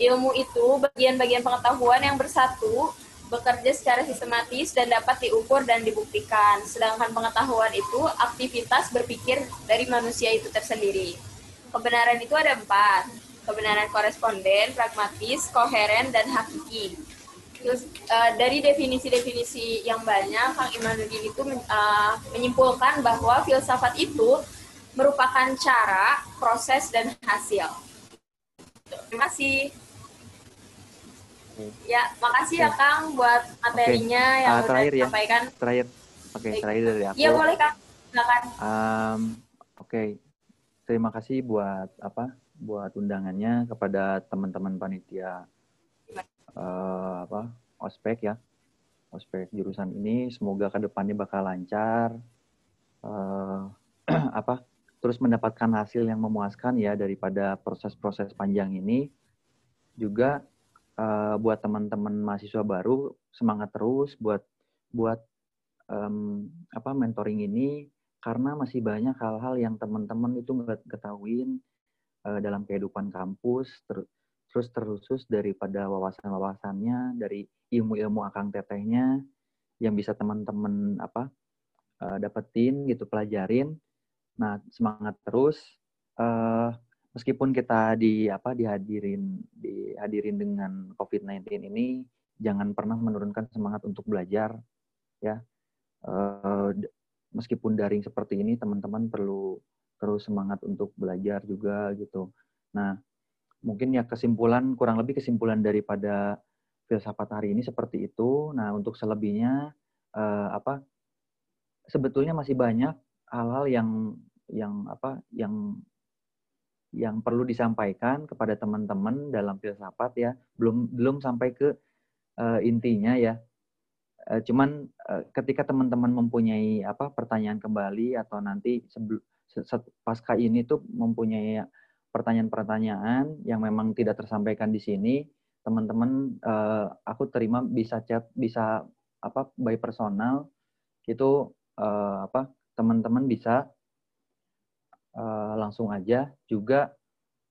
Ilmu itu bagian-bagian pengetahuan yang bersatu, bekerja secara sistematis dan dapat diukur dan dibuktikan. Sedangkan pengetahuan itu aktivitas berpikir dari manusia itu tersendiri. Kebenaran itu ada empat. Kebenaran koresponden, pragmatis, koheren, dan hakiki. Terus uh, dari definisi-definisi yang banyak, Kang Imanuddin itu uh, menyimpulkan bahwa filsafat itu merupakan cara, proses, dan hasil. Terima kasih. Ya, makasih ya Kang buat materinya Oke. yang Ah, udah terakhir ya. Terakhir. Oke, terakhir dari aku. Iya boleh Kang, silakan. Um, Oke, terima kasih buat apa? Buat undangannya kepada teman-teman panitia eh, apa? Ospek ya, ospek jurusan ini. Semoga ke depannya bakal lancar. eh, apa? Terus mendapatkan hasil yang memuaskan ya daripada proses-proses panjang ini. Juga eh, buat teman-teman mahasiswa baru semangat terus buat buat em, apa mentoring ini karena masih banyak hal-hal yang teman-teman itu nggak ketahuin eh, dalam kehidupan kampus ter- terus terusus daripada wawasan-wawasannya dari ilmu-ilmu akang tetehnya yang bisa teman-teman apa eh, dapetin gitu pelajarin. Nah semangat terus. Eh meskipun kita di apa dihadirin dihadirin dengan COVID-19 ini jangan pernah menurunkan semangat untuk belajar ya meskipun daring seperti ini teman-teman perlu terus semangat untuk belajar juga gitu. Nah, mungkin ya kesimpulan kurang lebih kesimpulan daripada filsafat hari ini seperti itu. Nah, untuk selebihnya eh, apa sebetulnya masih banyak hal-hal yang yang apa yang yang perlu disampaikan kepada teman-teman dalam filsafat ya. Belum belum sampai ke eh, intinya ya. Eh, cuman eh, ketika teman-teman mempunyai apa pertanyaan kembali atau nanti pasca ini tuh mempunyai pertanyaan-pertanyaan yang memang tidak tersampaikan di sini, teman-teman eh, aku terima bisa chat, bisa apa by personal itu apa teman-teman bisa langsung aja juga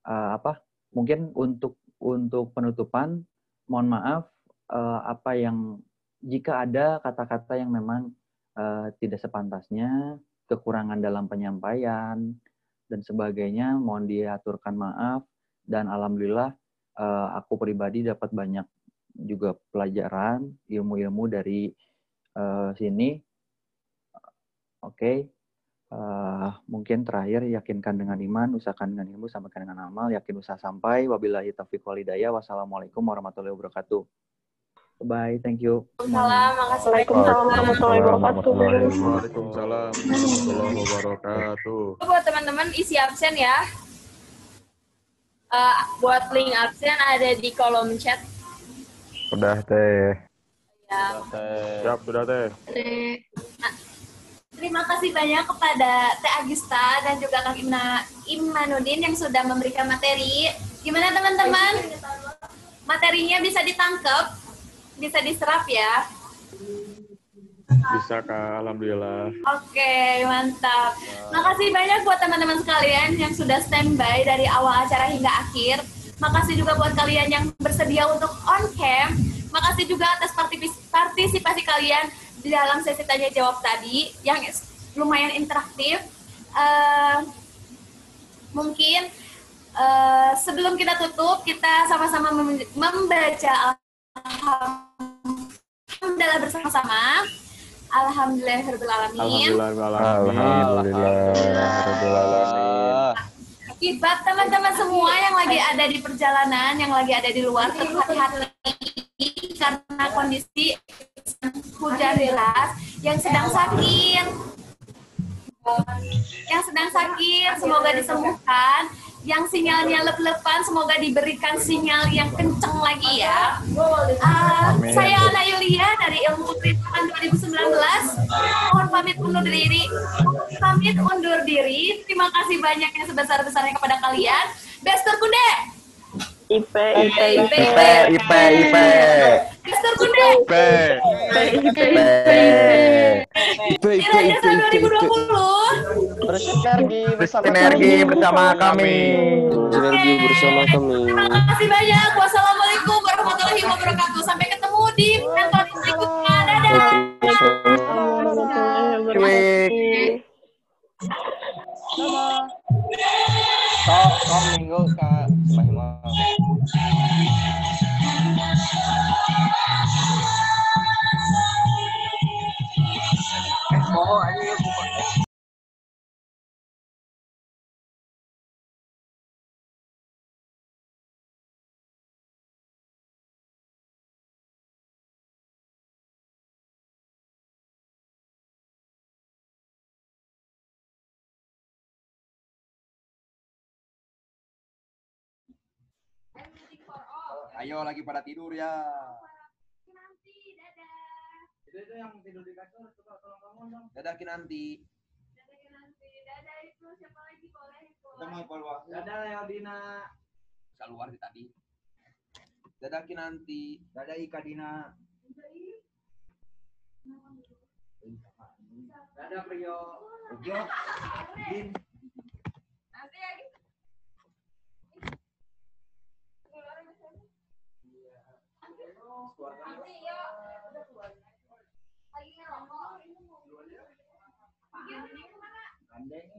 apa mungkin untuk untuk penutupan mohon maaf apa yang jika ada kata-kata yang memang eh, tidak sepantasnya, kekurangan dalam penyampaian dan sebagainya, mohon diaturkan maaf. Dan alhamdulillah eh, aku pribadi dapat banyak juga pelajaran, ilmu-ilmu dari eh, sini. Oke, Eh, mungkin terakhir yakinkan dengan iman, usahakan dengan ilmu, sampaikan dengan amal, yakin usaha sampai. Wabillahi taufiq walhidayah. Wassalamualaikum warahmatullahi wabarakatuh. Bye, thank you. Waalaikumsalam, makasih. Waalaikumsalam warahmatullahi wabarakatuh. Waalaikumsalam warahmatullahi wabarakatuh. Buat teman-teman isi absen ya. Eh, buat link absen ada di kolom chat Udah teh. ya. Siap, sudah teh. Nah, terima kasih banyak kepada Teh Agista dan juga Kang Imna Imanuddin yang sudah memberikan materi. Gimana teman-teman? Materinya bisa ditangkap, bisa diserap ya. Bisa kak, alhamdulillah. Oke, mantap. Makasih banyak buat teman-teman sekalian yang sudah standby dari awal acara hingga akhir. Makasih juga buat kalian yang bersedia untuk on cam. Makasih juga atas partis- partisipasi kalian di dalam sesi tanya jawab tadi yang lumayan interaktif. Eh, mungkin eh, sebelum kita tutup, kita sama-sama mem- membaca Alhamdulillah bersama-sama. Alhamdulillahirrahmanirrahim. Alhamdulillah. Akibat teman-teman semua yang lagi ada di perjalanan, yang lagi ada di luar, hati-hati karena kondisi hujan deras yang sedang sakit. Yang sedang sakit, semoga disembuhkan. Yang sinyalnya lep-lepan, semoga diberikan sinyal yang kenceng lagi ya. Ah, saya Ana Yulia dari Ilmu Pemerintahan 2019. Mohon pamit undur diri. Pamit undur diri. Terima kasih banyak yang sebesar-besarnya kepada kalian. Bestur Kunde. IP, IP, IP. IP, IP, IP. Bestur Kunde. P. IP, IP. Nilai dasar 2020. Bersinergi bersama Sinergi bersama kami. Sinergi bersama kami. Terima kasih banyak. Wassalamualaikum warahmatullahi wabarakatuh. Sampai ketemu di mentor berikutnya. Dadah. Wih. Sok, sok minggu kak Mahima. Oh, ayo Ayo lagi pada tidur ya. Nanti, dadah. Itu itu yang tidur di kasur, coba tolong bangun dong. Dadah Kinanti. Dadah Kinanti. Dadah itu siapa lagi boleh itu. Kita mau evaluasi. Dadah Aldina. Bisa luar di tadi. Dadah Kinanti. Dadah Ika Dina. Dadah Priyo. Priyo. Din. nanti ya udah keluar lagi ngerokok. Gandeng.